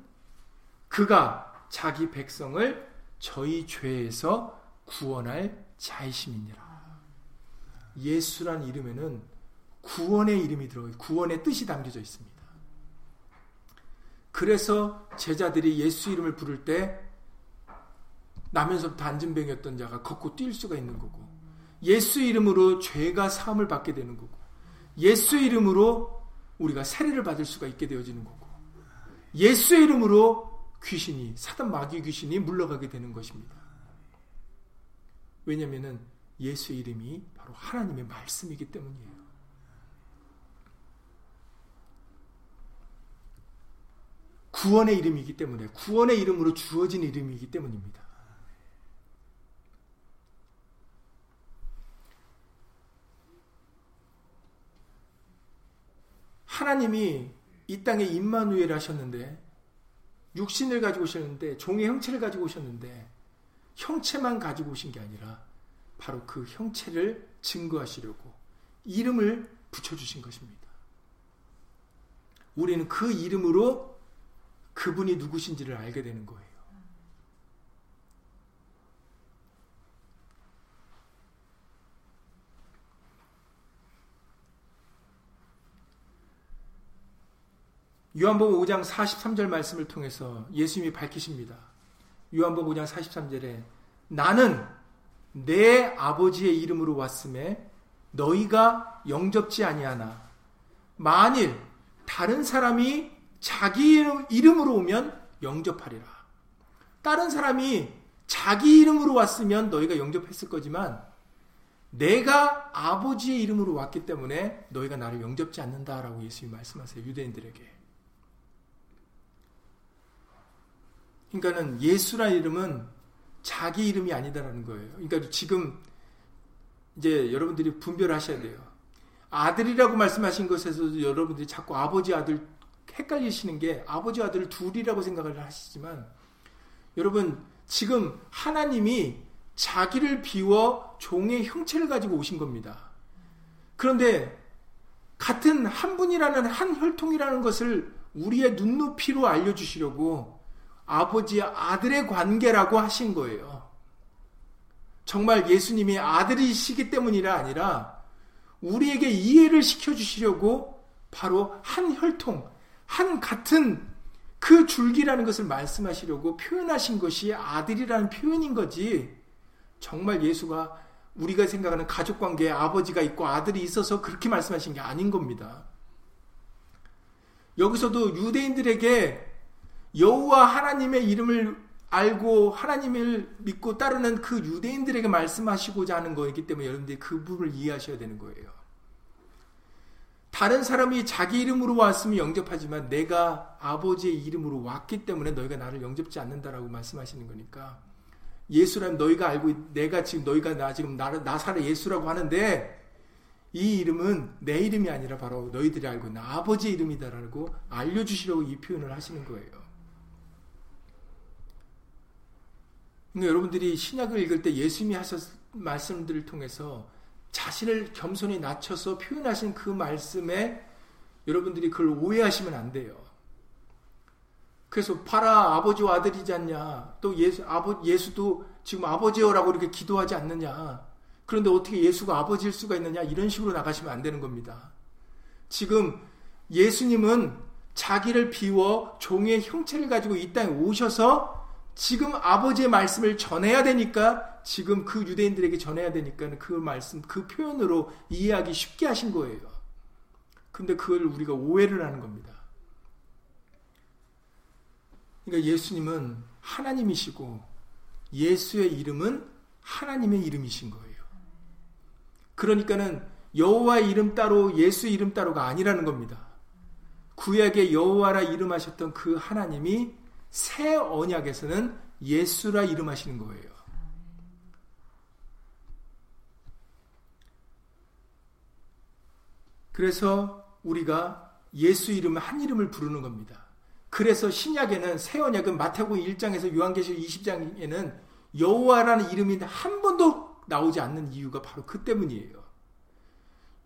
그가 자기 백성을 저희 죄에서 구원할 자이심이니라. 예수란 이름에는 구원의 이름이 들어 구원의 뜻이 담겨져 있습니다. 그래서 제자들이 예수 이름을 부를 때 나면서부터 안진병이었던 자가 걷고 뛸 수가 있는 거고 예수 이름으로 죄가 사함을 받게 되는 거고 예수 이름으로 우리가 세례를 받을 수가 있게 되어지는 거고 예수 이름으로 귀신이 사단 마귀 귀신이 물러가게 되는 것입니다. 왜냐하면 예수 이름이 바로 하나님의 말씀이기 때문이에요. 구원의 이름이기 때문에 구원의 이름으로 주어진 이름이기 때문입니다. 하나님이 이 땅에 임마누엘 하셨는데 육신을 가지고 오셨는데 종의 형체를 가지고 오셨는데 형체만 가지고 오신 게 아니라 바로 그 형체를 증거하시려고 이름을 붙여주신 것입니다. 우리는 그 이름으로 그분이 누구신지를 알게 되는 거예요. 요한복음 5장 43절 말씀을 통해서 예수님이 밝히십니다. 요한복음 5장 43절에 나는 내 아버지의 이름으로 왔음에 너희가 영접지 아니하나 만일 다른 사람이 자기 이름으로 오면 영접하리라. 다른 사람이 자기 이름으로 왔으면 너희가 영접했을 거지만 내가 아버지의 이름으로 왔기 때문에 너희가 나를 영접지 않는다라고 예수님이 말씀하세요. 유대인들에게. 그러니까는 예수라 이름은 자기 이름이 아니다라는 거예요. 그러니까 지금 이제 여러분들이 분별하셔야 돼요. 아들이라고 말씀하신 것에서 여러분들이 자꾸 아버지 아들 헷갈리시는 게 아버지 아들 둘이라고 생각을 하시지만 여러분 지금 하나님이 자기를 비워 종의 형체를 가지고 오신 겁니다. 그런데 같은 한 분이라는 한 혈통이라는 것을 우리의 눈높이로 알려주시려고 아버지의 아들의 관계라고 하신 거예요. 정말 예수님이 아들이시기 때문이라 아니라 우리에게 이해를 시켜주시려고 바로 한 혈통, 한 같은 그 줄기라는 것을 말씀하시려고 표현하신 것이 아들이라는 표현인 거지. 정말 예수가 우리가 생각하는 가족 관계에 아버지가 있고 아들이 있어서 그렇게 말씀하신 게 아닌 겁니다. 여기서도 유대인들에게 여호와 하나님의 이름을 알고 하나님을 믿고 따르는 그 유대인들에게 말씀하시고자 하는 거이기 때문에 여러분들이 그 부분을 이해하셔야 되는 거예요. 다른 사람이 자기 이름으로 왔으면 영접하지만 내가 아버지의 이름으로 왔기 때문에 너희가 나를 영접지 않는다라고 말씀하시는 거니까 예수라면 너희가 알고 내가 지금 너희가 나 지금 나, 나사렛 예수라고 하는데 이 이름은 내 이름이 아니라 바로 너희들이 알고 있는 아버지의 이름이다라고 알려주시려고 이 표현을 하시는 거예요. 그러니까 여러분들이 신약을 읽을 때 예수님이 하셨 말씀들을 통해서 자신을 겸손히 낮춰서 표현하신 그 말씀에 여러분들이 그걸 오해하시면 안 돼요. 그래서 파라 아버지와 아들이지 않냐. 또 예수 아버 예수도 지금 아버지여라고 이렇게 기도하지 않느냐. 그런데 어떻게 예수가 아버지일 수가 있느냐 이런 식으로 나가시면 안 되는 겁니다. 지금 예수님은 자기를 비워 종의 형체를 가지고 이 땅에 오셔서 지금 아버지의 말씀을 전해야 되니까 지금 그 유대인들에게 전해야 되니까 그 말씀, 그 표현으로 이해하기 쉽게 하신 거예요. 근데 그걸 우리가 오해를 하는 겁니다. 그러니까 예수님은 하나님이시고 예수의 이름은 하나님의 이름이신 거예요. 그러니까는 여호와의 이름 따로 예수 이름 따로가 아니라는 겁니다. 구약의 여호와라 이름하셨던 그 하나님이 새 언약에서는 예수라 이름하시는 거예요. 그래서 우리가 예수 이름 한 이름을 부르는 겁니다. 그래서 신약에는 새 언약은 마태복음 1장에서 요한계시록 20장에는 여호와라는 이름이 한 번도 나오지 않는 이유가 바로 그 때문이에요.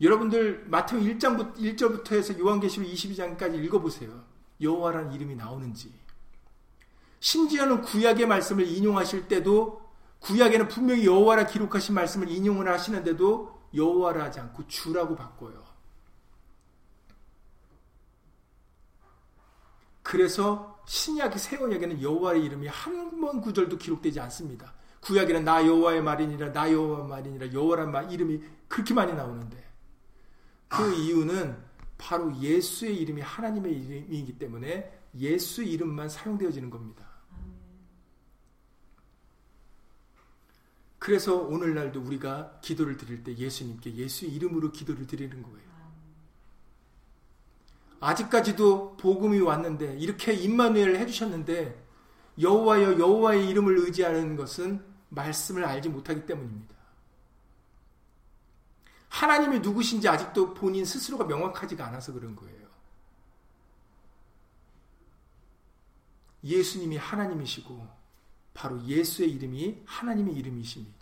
여러분들 마태복음 1장부터 1절부터 해서 요한계시록 22장까지 읽어 보세요. 여호와라는 이름이 나오는지. 심지어는 구약의 말씀을 인용하실 때도 구약에는 분명히 여호와라 기록하신 말씀을 인용을 하시는데도 여호와라 하지 않고 주라고 바꿔요. 그래서 신약의 새 언약에는 여호와의 이름이 한 번 구절도 기록되지 않습니다. 구약에는 나 여호와의 말이니라 나 여호와 말이니라 여호와란 말 이름이 그렇게 많이 나오는데 그 이유는 바로 예수의 이름이 하나님의 이름이기 때문에 예수 이름만 사용되어지는 겁니다. 그래서 오늘날도 우리가 기도를 드릴 때 예수님께 예수 이름으로 기도를 드리는 거예요. 아직까지도 복음이 왔는데 이렇게 임마누엘 해주셨는데 여호와여 여호와의 이름을 의지하는 것은 말씀을 알지 못하기 때문입니다. 하나님이 누구신지 아직도 본인 스스로가 명확하지가 않아서 그런 거예요. 예수님이 하나님이시고 바로 예수의 이름이 하나님의 이름이십니다.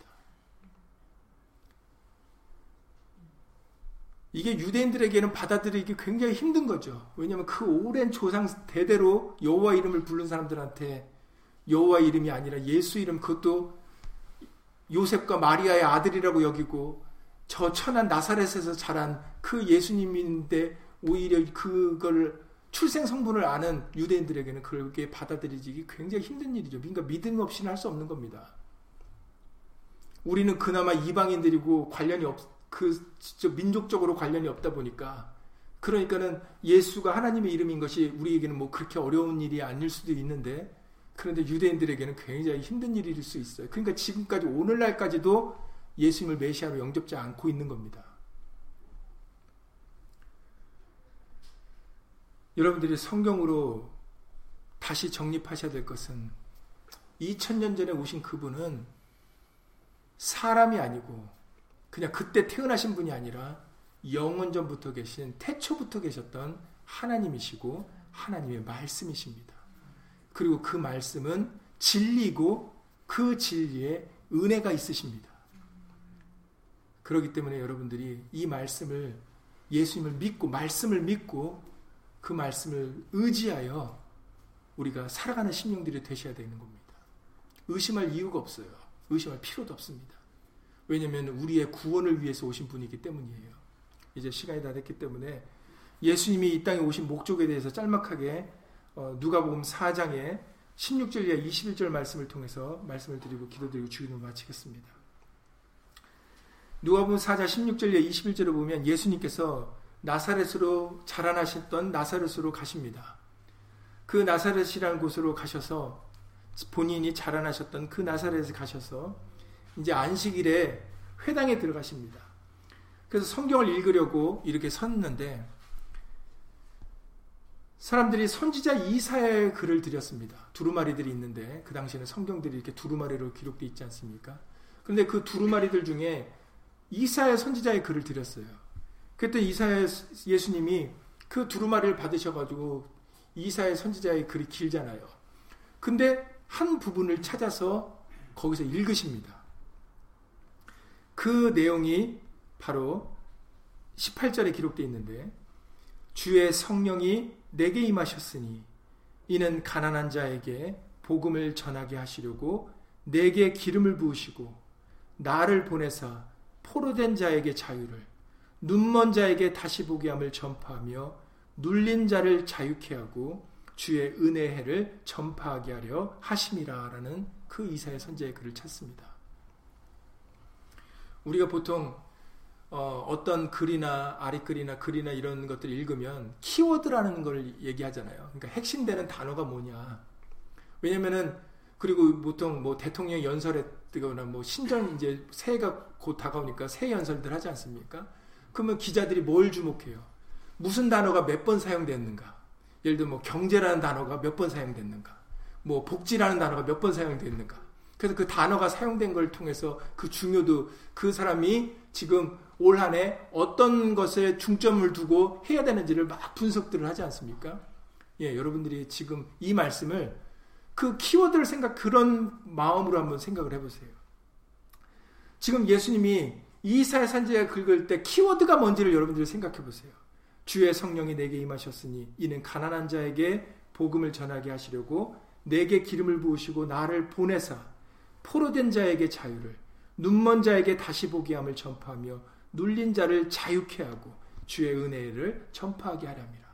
이게 유대인들에게는 받아들이기 굉장히 힘든 거죠. 왜냐하면 그 오랜 조상 대대로 여호와 이름을 부른 사람들한테 여호와 이름이 아니라 예수 이름 그것도 요셉과 마리아의 아들이라고 여기고 저 천한 나사렛에서 자란 그 예수님인데 오히려 그걸 출생 성분을 아는 유대인들에게는 그렇게 받아들이기 굉장히 힘든 일이죠. 그러니까 믿음 없이는 할 수 없는 겁니다. 우리는 그나마 이방인들이고 관련이 없, 그 민족적으로 관련이 없다 보니까 그러니까는 예수가 하나님의 이름인 것이 우리에게는 뭐 그렇게 어려운 일이 아닐 수도 있는데 그런데 유대인들에게는 굉장히 힘든 일일 수 있어요. 그러니까 지금까지 오늘날까지도 예수님을 메시아로 영접지 않고 있는 겁니다. 여러분들이 성경으로 다시 정립하셔야 될 것은 2000년 전에 오신 그분은 사람이 아니고 그냥 그때 태어나신 분이 아니라 영원 전부터 계신 태초부터 계셨던 하나님이시고 하나님의 말씀이십니다. 그리고 그 말씀은 진리고 그 진리에 은혜가 있으십니다. 그렇기 때문에 여러분들이 이 말씀을 예수님을 믿고 말씀을 믿고 그 말씀을 의지하여 우리가 살아가는 심령들이 되셔야 되는 겁니다. 의심할 이유가 없어요. 의심할 필요도 없습니다. 왜냐하면 우리의 구원을 위해서 오신 분이기 때문이에요. 이제 시간이 다 됐기 때문에 예수님이 이 땅에 오신 목적에 대해서 짤막하게 어, 누가복음 4장의 16절에 21절 말씀을 통해서 말씀을 드리고 기도드리고 주기도 마치겠습니다. 누가복음 4장 16절에 21절을 보면 예수님께서 나사렛으로 자라나셨던 나사렛으로 가십니다. 그 나사렛이라는 곳으로 가셔서 본인이 자라나셨던 그 나사렛에 가셔서 이제 안식일에 회당에 들어가십니다. 그래서 성경을 읽으려고 이렇게 섰는데 사람들이 선지자 이사의 글을 드렸습니다. 두루마리들이 있는데 그 당시에는 성경들이 이렇게 두루마리로 기록되어 있지 않습니까? 그런데 그 두루마리들 중에 이사의 선지자의 글을 드렸어요. 그때 이사야 예수님이 그 두루마리를 받으셔가지고 이사야 선지자의 글이 길잖아요. 근데 한 부분을 찾아서 거기서 읽으십니다. 그 내용이 바로 18절에 기록되어 있는데 주의 성령이 내게 임하셨으니 이는 가난한 자에게 복음을 전하게 하시려고 내게 기름을 부으시고 나를 보내사 포로된 자에게 자유를 눈먼 자에게 다시 보게 함을 전파하며 눌린 자를 자유케 하고 주의 은혜의 해를 전파하게 하려 하심이라라는 그 이사의 선제의 글을 찾습니다. 우리가 보통 어, 떤 글이나 아리글이나 글이나 이런 것들 읽으면 키워드라는 걸 얘기하잖아요. 그러니까 핵심되는 단어가 뭐냐. 왜냐면은 그리고 보통 뭐 대통령 연설에 뜨거나 뭐 신전 이제 새해가 곧 다가오니까 새해 연설들 하지 않습니까? 그러면 기자들이 뭘 주목해요? 무슨 단어가 몇 번 사용됐는가? 예를 들어 뭐 경제라는 단어가 몇 번 사용됐는가? 뭐 복지라는 단어가 몇 번 사용됐는가? 그래서 그 단어가 사용된 걸 통해서 그 중요도 그 사람이 지금 올 한 해 어떤 것에 중점을 두고 해야 되는지를 막 분석들을 하지 않습니까? 예, 여러분들이 지금 이 말씀을 그 키워드를 생각 그런 마음으로 한번 생각을 해보세요. 지금 예수님이 이사야 산지에 긁을 때 키워드가 뭔지를 여러분들이 생각해 보세요. 주의 성령이 내게 임하셨으니 이는 가난한 자에게 복음을 전하게 하시려고 내게 기름을 부으시고 나를 보내사 포로된 자에게 자유를 눈먼 자에게 다시 보게 함을 전파하며 눌린 자를 자유케 하고 주의 은혜를 전파하게 하렵니다.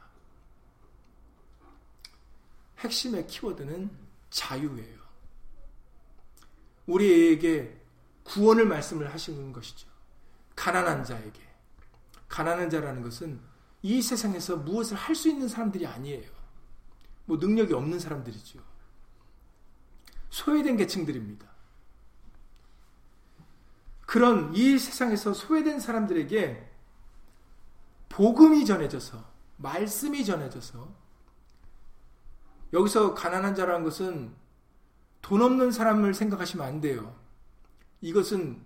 핵심의 키워드는 자유예요. 우리에게 구원을 말씀을 하시는 것이죠. 가난한 자에게. 가난한 자라는 것은 이 세상에서 무엇을 할 수 있는 사람들이 아니에요. 뭐 능력이 없는 사람들이죠. 소외된 계층들입니다. 그런 이 세상에서 소외된 사람들에게 복음이 전해져서 말씀이 전해져서 여기서 가난한 자라는 것은 돈 없는 사람을 생각하시면 안 돼요. 이것은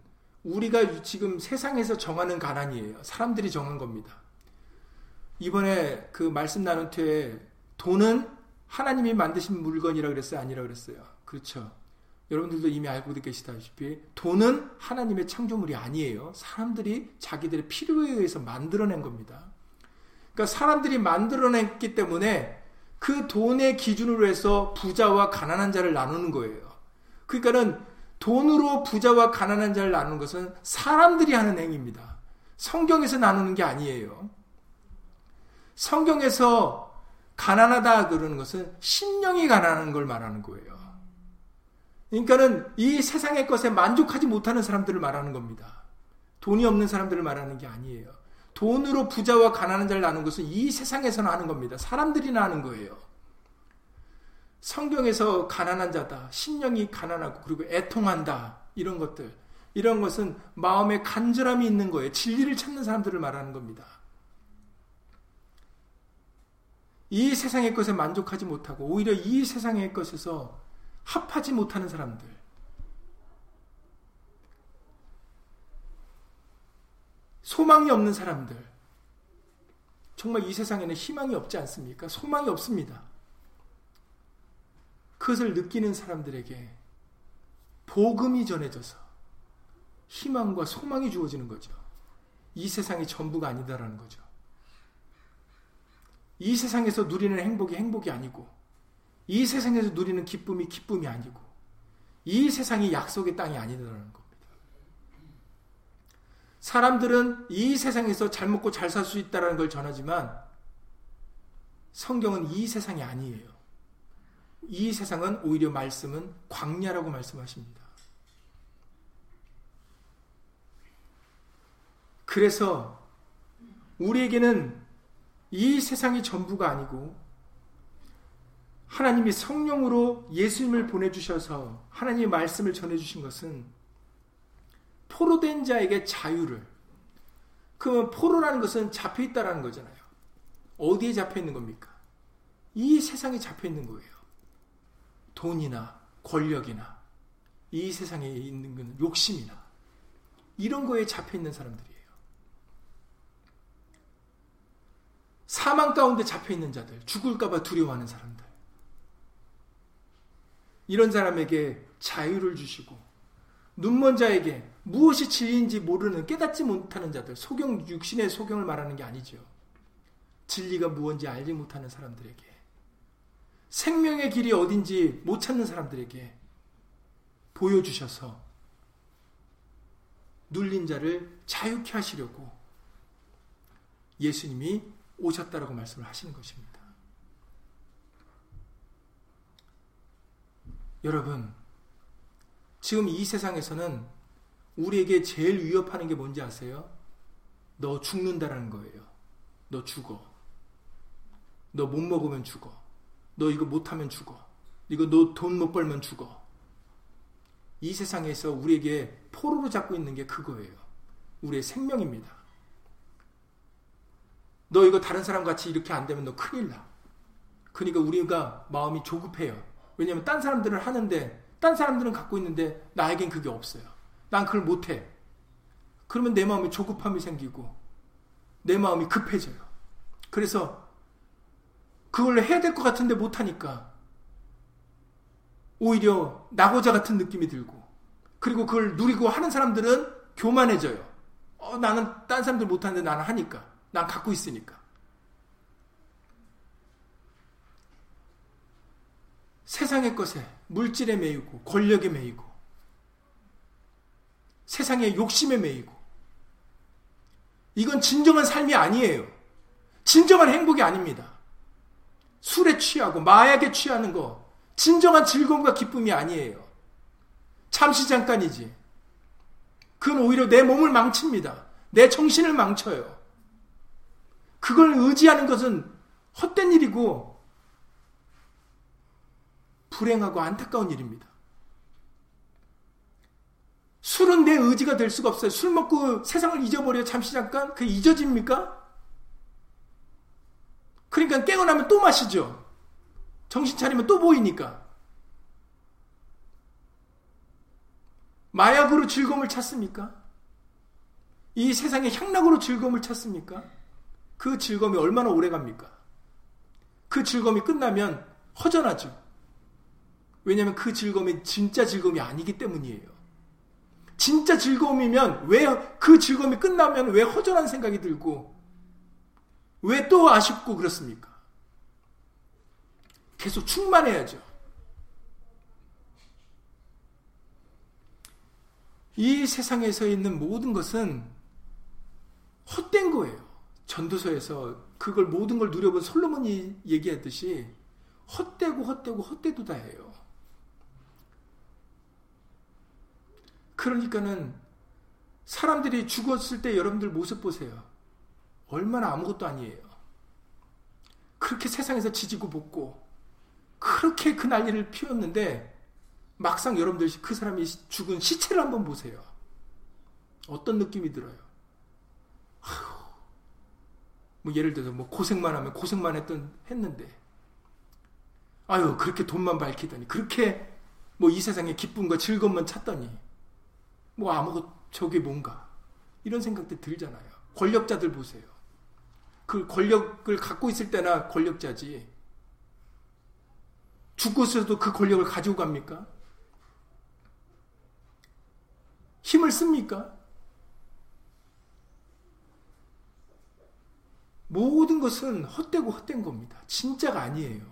우리가 지금 세상에서 정하는 가난이에요. 사람들이 정한 겁니다. 이번에 그 말씀 나눈 돈은 하나님이 만드신 물건이라 그랬어요? 아니라 그랬어요? 그렇죠. 여러분들도 이미 알고 계시다시피 돈은 하나님의 창조물이 아니에요. 사람들이 자기들의 필요에 의해서 만들어낸 겁니다. 그러니까 사람들이 만들어냈기 때문에 그 돈의 기준으로 해서 부자와 가난한 자를 나누는 거예요. 그러니까는 돈으로 부자와 가난한 자를 나누는 것은 사람들이 하는 행위입니다. 성경에서 나누는 게 아니에요. 성경에서 가난하다 그러는 것은 심령이 가난한 걸 말하는 거예요. 그러니까는 이 세상의 것에 만족하지 못하는 사람들을 말하는 겁니다. 돈이 없는 사람들을 말하는 게 아니에요. 돈으로 부자와 가난한 자를 나누는 것은 이 세상에서는 하는 겁니다. 사람들이나 하는 거예요. 성경에서 가난한 자다, 심령이 가난하고 그리고 애통한다 이런 것들 이런 것은 마음에 간절함이 있는 거예요. 진리를 찾는 사람들을 말하는 겁니다. 이 세상의 것에 만족하지 못하고 오히려 이 세상의 것에서 합하지 못하는 사람들. 소망이 없는 사람들. 정말 이 세상에는 희망이 없지 않습니까? 소망이 없습니다. 그것을 느끼는 사람들에게 복음이 전해져서 희망과 소망이 주어지는 거죠. 이 세상이 전부가 아니다라는 거죠. 이 세상에서 누리는 행복이 행복이 아니고 이 세상에서 누리는 기쁨이 기쁨이 아니고 이 세상이 약속의 땅이 아니라는 겁니다. 사람들은 이 세상에서 잘 먹고 잘 살 수 있다는 걸 전하지만 성경은 이 세상이 아니에요. 이 세상은 오히려 말씀은 광야라고 말씀하십니다. 그래서 우리에게는 이 세상이 전부가 아니고 하나님이 성령으로 예수님을 보내주셔서 하나님의 말씀을 전해주신 것은 포로된 자에게 자유를 그러면 포로라는 것은 잡혀 있다라는 거잖아요. 어디에 잡혀 있는 겁니까? 이 세상에 잡혀 있는 거예요. 돈이나 권력이나 이 세상에 있는 건 욕심이나 이런 거에 잡혀 있는 사람들이에요. 사망 가운데 잡혀 있는 자들, 죽을까봐 두려워하는 사람들. 이런 사람에게 자유를 주시고, 눈먼 자에게 무엇이 진리인지 모르는 깨닫지 못하는 자들, 소경, 육신의 소경을 말하는 게 아니죠. 진리가 무엇인지 알지 못하는 사람들에게, 생명의 길이 어딘지 못 찾는 사람들에게 보여주셔서, 눌린 자를 자유케 하시려고 예수님이 오셨다라고 말씀을 하시는 것입니다. 여러분, 지금 이 세상에서는 우리에게 제일 위협하는 게 뭔지 아세요? 너 죽는다라는 거예요. 너 죽어. 너 못 먹으면 죽어. 너 이거 못하면 죽어. 이거 너 돈 못 벌면 죽어. 이 세상에서 우리에게 포로로 잡고 있는 게 그거예요. 우리의 생명입니다. 너 이거 다른 사람 같이 이렇게 안 되면 너 큰일 나. 그러니까 우리가 마음이 조급해요. 왜냐하면 딴 사람들은 하는데 딴 사람들은 갖고 있는데 나에겐 그게 없어요. 난 그걸 못해. 그러면 내 마음에 조급함이 생기고 내 마음이 급해져요. 그래서 그걸 해야 될 것 같은데 못하니까 오히려 나고자 같은 느낌이 들고 그리고 그걸 누리고 하는 사람들은 교만해져요. 어, 나는 딴 사람들 못하는데 나는 하니까. 난 갖고 있으니까. 세상의 것에 물질에 매이고 권력에 매이고 세상의 욕심에 매이고 이건 진정한 삶이 아니에요. 진정한 행복이 아닙니다. 술에 취하고 마약에 취하는 거 진정한 즐거움과 기쁨이 아니에요. 잠시 잠깐이지. 그건 오히려 내 몸을 망칩니다. 내 정신을 망쳐요. 그걸 의지하는 것은 헛된 일이고 불행하고 안타까운 일입니다. 술은 내 의지가 될 수가 없어요. 술 먹고 세상을 잊어버려 잠시 잠깐 그 잊어집니까? 그러니까 깨어나면 또 마시죠. 정신 차리면 또 보이니까. 마약으로 즐거움을 찾습니까? 이 세상의 향락으로 즐거움을 찾습니까? 그 즐거움이 얼마나 오래 갑니까? 그 즐거움이 끝나면 허전하죠. 왜냐하면 그 즐거움이 진짜 즐거움이 아니기 때문이에요. 진짜 즐거움이면 왜 그 즐거움이 끝나면 왜 허전한 생각이 들고 왜 또 아쉽고 그렇습니까? 계속 충만해야죠. 이 세상에서 있는 모든 것은 헛된 거예요. 전도서에서 그걸 모든 걸 누려본 솔로몬이 얘기했듯이 헛되고 헛되고 헛되도다예요. 그러니까는 사람들이 죽었을 때 여러분들 모습 보세요. 얼마나 아무것도 아니에요. 그렇게 세상에서 지지고 볶고 그렇게 그 난리를 피웠는데 막상 여러분들 그 사람이 죽은 시체를 한번 보세요. 어떤 느낌이 들어요? 아휴, 뭐 예를 들어서 뭐 고생만 하면 고생만 했던 했는데 아유 그렇게 돈만 밝히더니 그렇게 뭐 이 세상에 기쁨과 즐거움만 찾더니 뭐 아무것 저게 뭔가 이런 생각들 들잖아요. 권력자들 보세요. 그 권력을 갖고 있을 때나 권력자지 죽고서도 그 권력을 가지고 갑니까? 힘을 씁니까? 모든 것은 헛되고 헛된 겁니다. 진짜가 아니에요.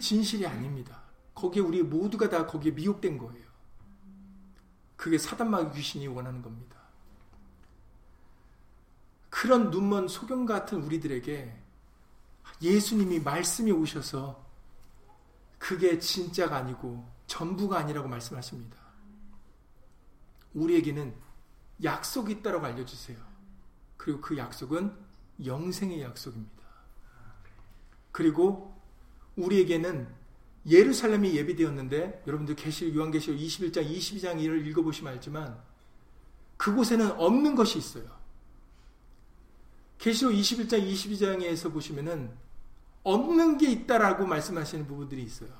진실이 아닙니다. 거기에 우리 모두가 다 거기에 미혹된 거예요. 그게 사단마귀 귀신이 원하는 겁니다. 그런 눈먼 소경 같은 우리들에게 예수님이 말씀이 오셔서 그게 진짜가 아니고 전부가 아니라고 말씀하십니다. 우리에게는 약속이 있다고 알려주세요. 그리고 그 약속은 영생의 약속입니다. 그리고 우리에게는 예루살렘이 예비되었는데 여러분들 계시 요한계시록 21장 22장을 읽어보시면 알지만 그곳에는 없는 것이 있어요. 계시록 21장 22장에서 보시면은 없는 게 있다라고 말씀하시는 부분들이 있어요.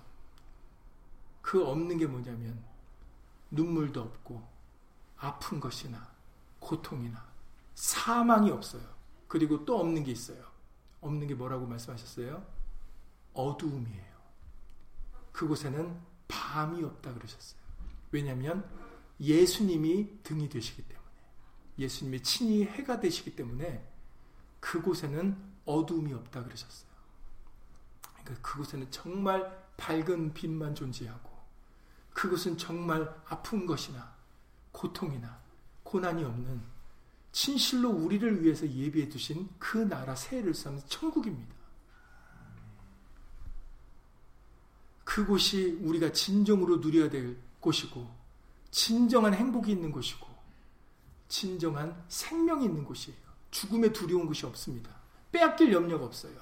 그 없는 게 뭐냐면 눈물도 없고 아픈 것이나 고통이나 사망이 없어요. 그리고 또 없는 게 있어요. 없는 게 뭐라고 말씀하셨어요? 어두움이에요. 그곳에는 밤이 없다 그러셨어요. 왜냐하면 예수님이 등이 되시기 때문에 예수님이 친히 해가 되시기 때문에 그곳에는 어두움이 없다 그러셨어요. 그러니까 그곳에는 정말 밝은 빛만 존재하고 그것은 정말 아픈 것이나 고통이나 고난이 없는 진실로 우리를 위해서 예비해 두신 그 나라 새해를 쌓는 천국입니다. 그 그곳이 우리가 진정으로 누려야 될 곳이고 진정한 행복이 있는 곳이고 진정한 생명이 있는 곳이에요. 죽음에 두려운 곳이 없습니다. 빼앗길 염려가 없어요.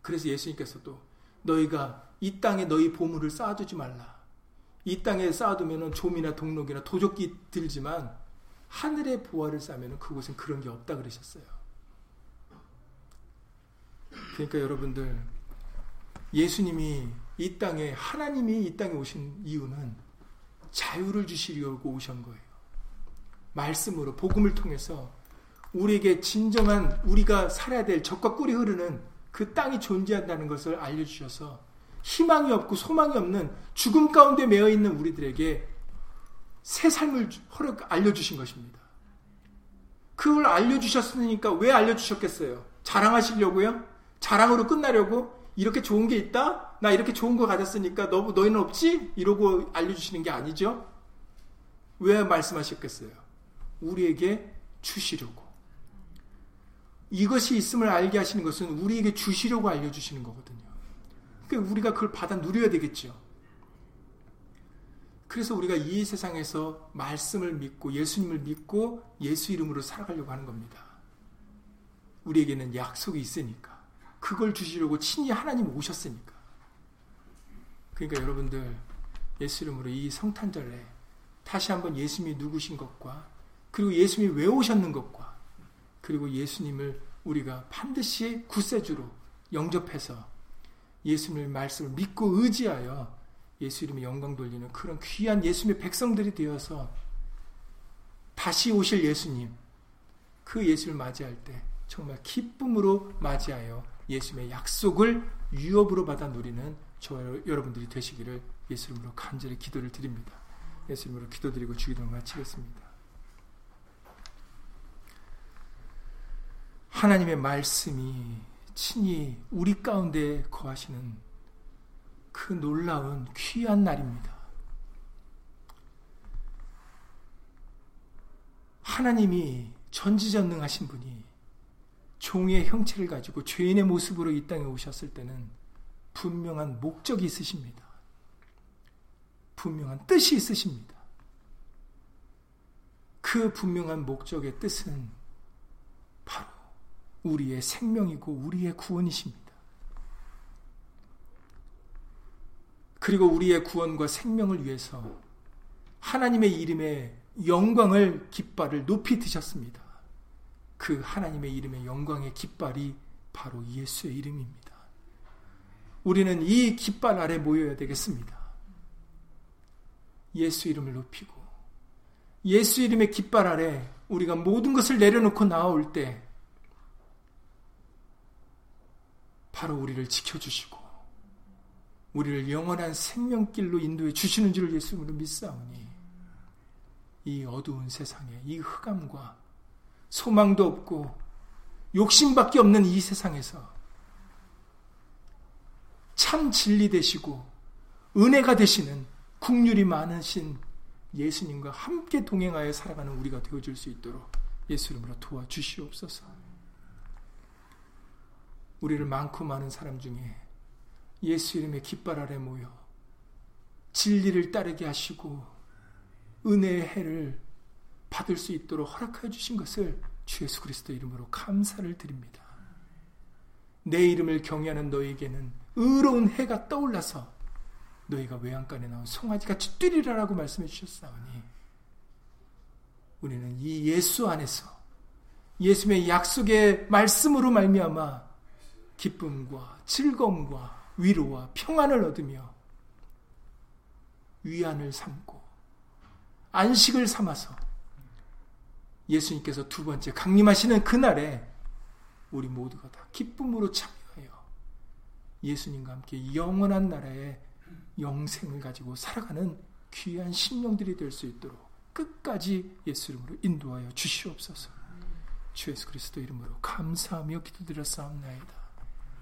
그래서 예수님께서도 너희가 이 땅에 너희 보물을 쌓아두지 말라. 이 땅에 쌓아두면 좀이나 동록이나 도적기 들지만 하늘의 보화를 쌓으면 그곳엔 그런 게 없다 그러셨어요. 그러니까 여러분들 예수님이 이 땅에 하나님이 이 땅에 오신 이유는 자유를 주시려고 오신 거예요. 말씀으로 복음을 통해서 우리에게 진정한 우리가 살아야 될 적과 꿀이 흐르는 그 땅이 존재한다는 것을 알려주셔서 희망이 없고 소망이 없는 죽음 가운데 매여 있는 우리들에게 새 삶을 허락 알려주신 것입니다. 그걸 알려주셨으니까 왜 알려주셨겠어요? 자랑하시려고요? 자랑으로 끝나려고? 이렇게 좋은 게 있다? 나 이렇게 좋은 거 가졌으니까 너, 너희는 없지? 이러고 알려주시는 게 아니죠? 왜 말씀하셨겠어요? 우리에게 주시려고. 이것이 있음을 알게 하시는 것은 우리에게 주시려고 알려주시는 거거든요. 그러니까 우리가 그걸 받아 누려야 되겠죠. 그래서 우리가 이 세상에서 말씀을 믿고 예수님을 믿고 예수 이름으로 살아가려고 하는 겁니다. 우리에게는 약속이 있으니까. 그걸 주시려고 친히 하나님 오셨으니까. 그러니까 여러분들 예수 이름으로 이 성탄절에 다시 한번 예수님이 누구신 것과 그리고 예수님이 왜 오셨는 것과 그리고 예수님을 우리가 반드시 구세주로 영접해서 예수님의 말씀을 믿고 의지하여 예수 이름의 영광 돌리는 그런 귀한 예수님의 백성들이 되어서 다시 오실 예수님, 그 예수를 맞이할 때 정말 기쁨으로 맞이하여 예수님의 약속을 유업으로 받아 누리는 저 여러분들이 되시기를 예수님으로 간절히 기도를 드립니다. 예수님으로 기도드리고 주기도를 마치겠습니다. 하나님의 말씀이 친히 우리 가운데 거하시는 그 놀라운 귀한 날입니다. 하나님이 전지전능하신 분이 종의 형체를 가지고 죄인의 모습으로 이 땅에 오셨을 때는 분명한 목적이 있으십니다. 분명한 뜻이 있으십니다. 그 분명한 목적의 뜻은 바로 우리의 생명이고 우리의 구원이십니다. 그리고 우리의 구원과 생명을 위해서 하나님의 이름의 영광을 깃발을 높이 드셨습니다. 그 하나님의 이름의 영광의 깃발이 바로 예수의 이름입니다. 우리는 이 깃발 아래 모여야 되겠습니다. 예수 이름을 높이고 예수 이름의 깃발 아래 우리가 모든 것을 내려놓고 나올 때 바로 우리를 지켜주시고 우리를 영원한 생명길로 인도해 주시는 줄을 예수님으로 믿사오니 이 어두운 세상에 이 흑암과 소망도 없고 욕심밖에 없는 이 세상에서 참 진리 되시고 은혜가 되시는 국률이 많으신 예수님과 함께 동행하여 살아가는 우리가 되어줄 수 있도록 예수 이름으로 도와주시옵소서. 우리를 많고 많은 사람 중에 예수 이름의 깃발 아래 모여 진리를 따르게 하시고 은혜의 해를 받을 수 있도록 허락하여 주신 것을 주 예수 그리스도 이름으로 감사를 드립니다. 내 이름을 경외하는 너에게는 의로운 해가 떠올라서 너희가 외양간에 나온 송아지같이 뛰리라라고 말씀해 주셨사오니 우리는 이 예수 안에서 예수의 약속의 말씀으로 말미암아 기쁨과 즐거움과 위로와 평안을 얻으며 위안을 삼고 안식을 삼아서 예수님께서 두 번째 강림하시는 그날에 우리 모두가 다 기쁨으로 참여하여 예수님과 함께 영원한 나라의 영생을 가지고 살아가는 귀한 심령들이 될 수 있도록 끝까지 예수 이름으로 인도하여 주시옵소서. 주 예수 그리스도 이름으로 감사하며 기도드렸사옵나이다.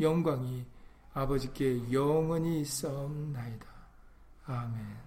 영광이 아버지께 영원히 있사옵나이다. 아멘.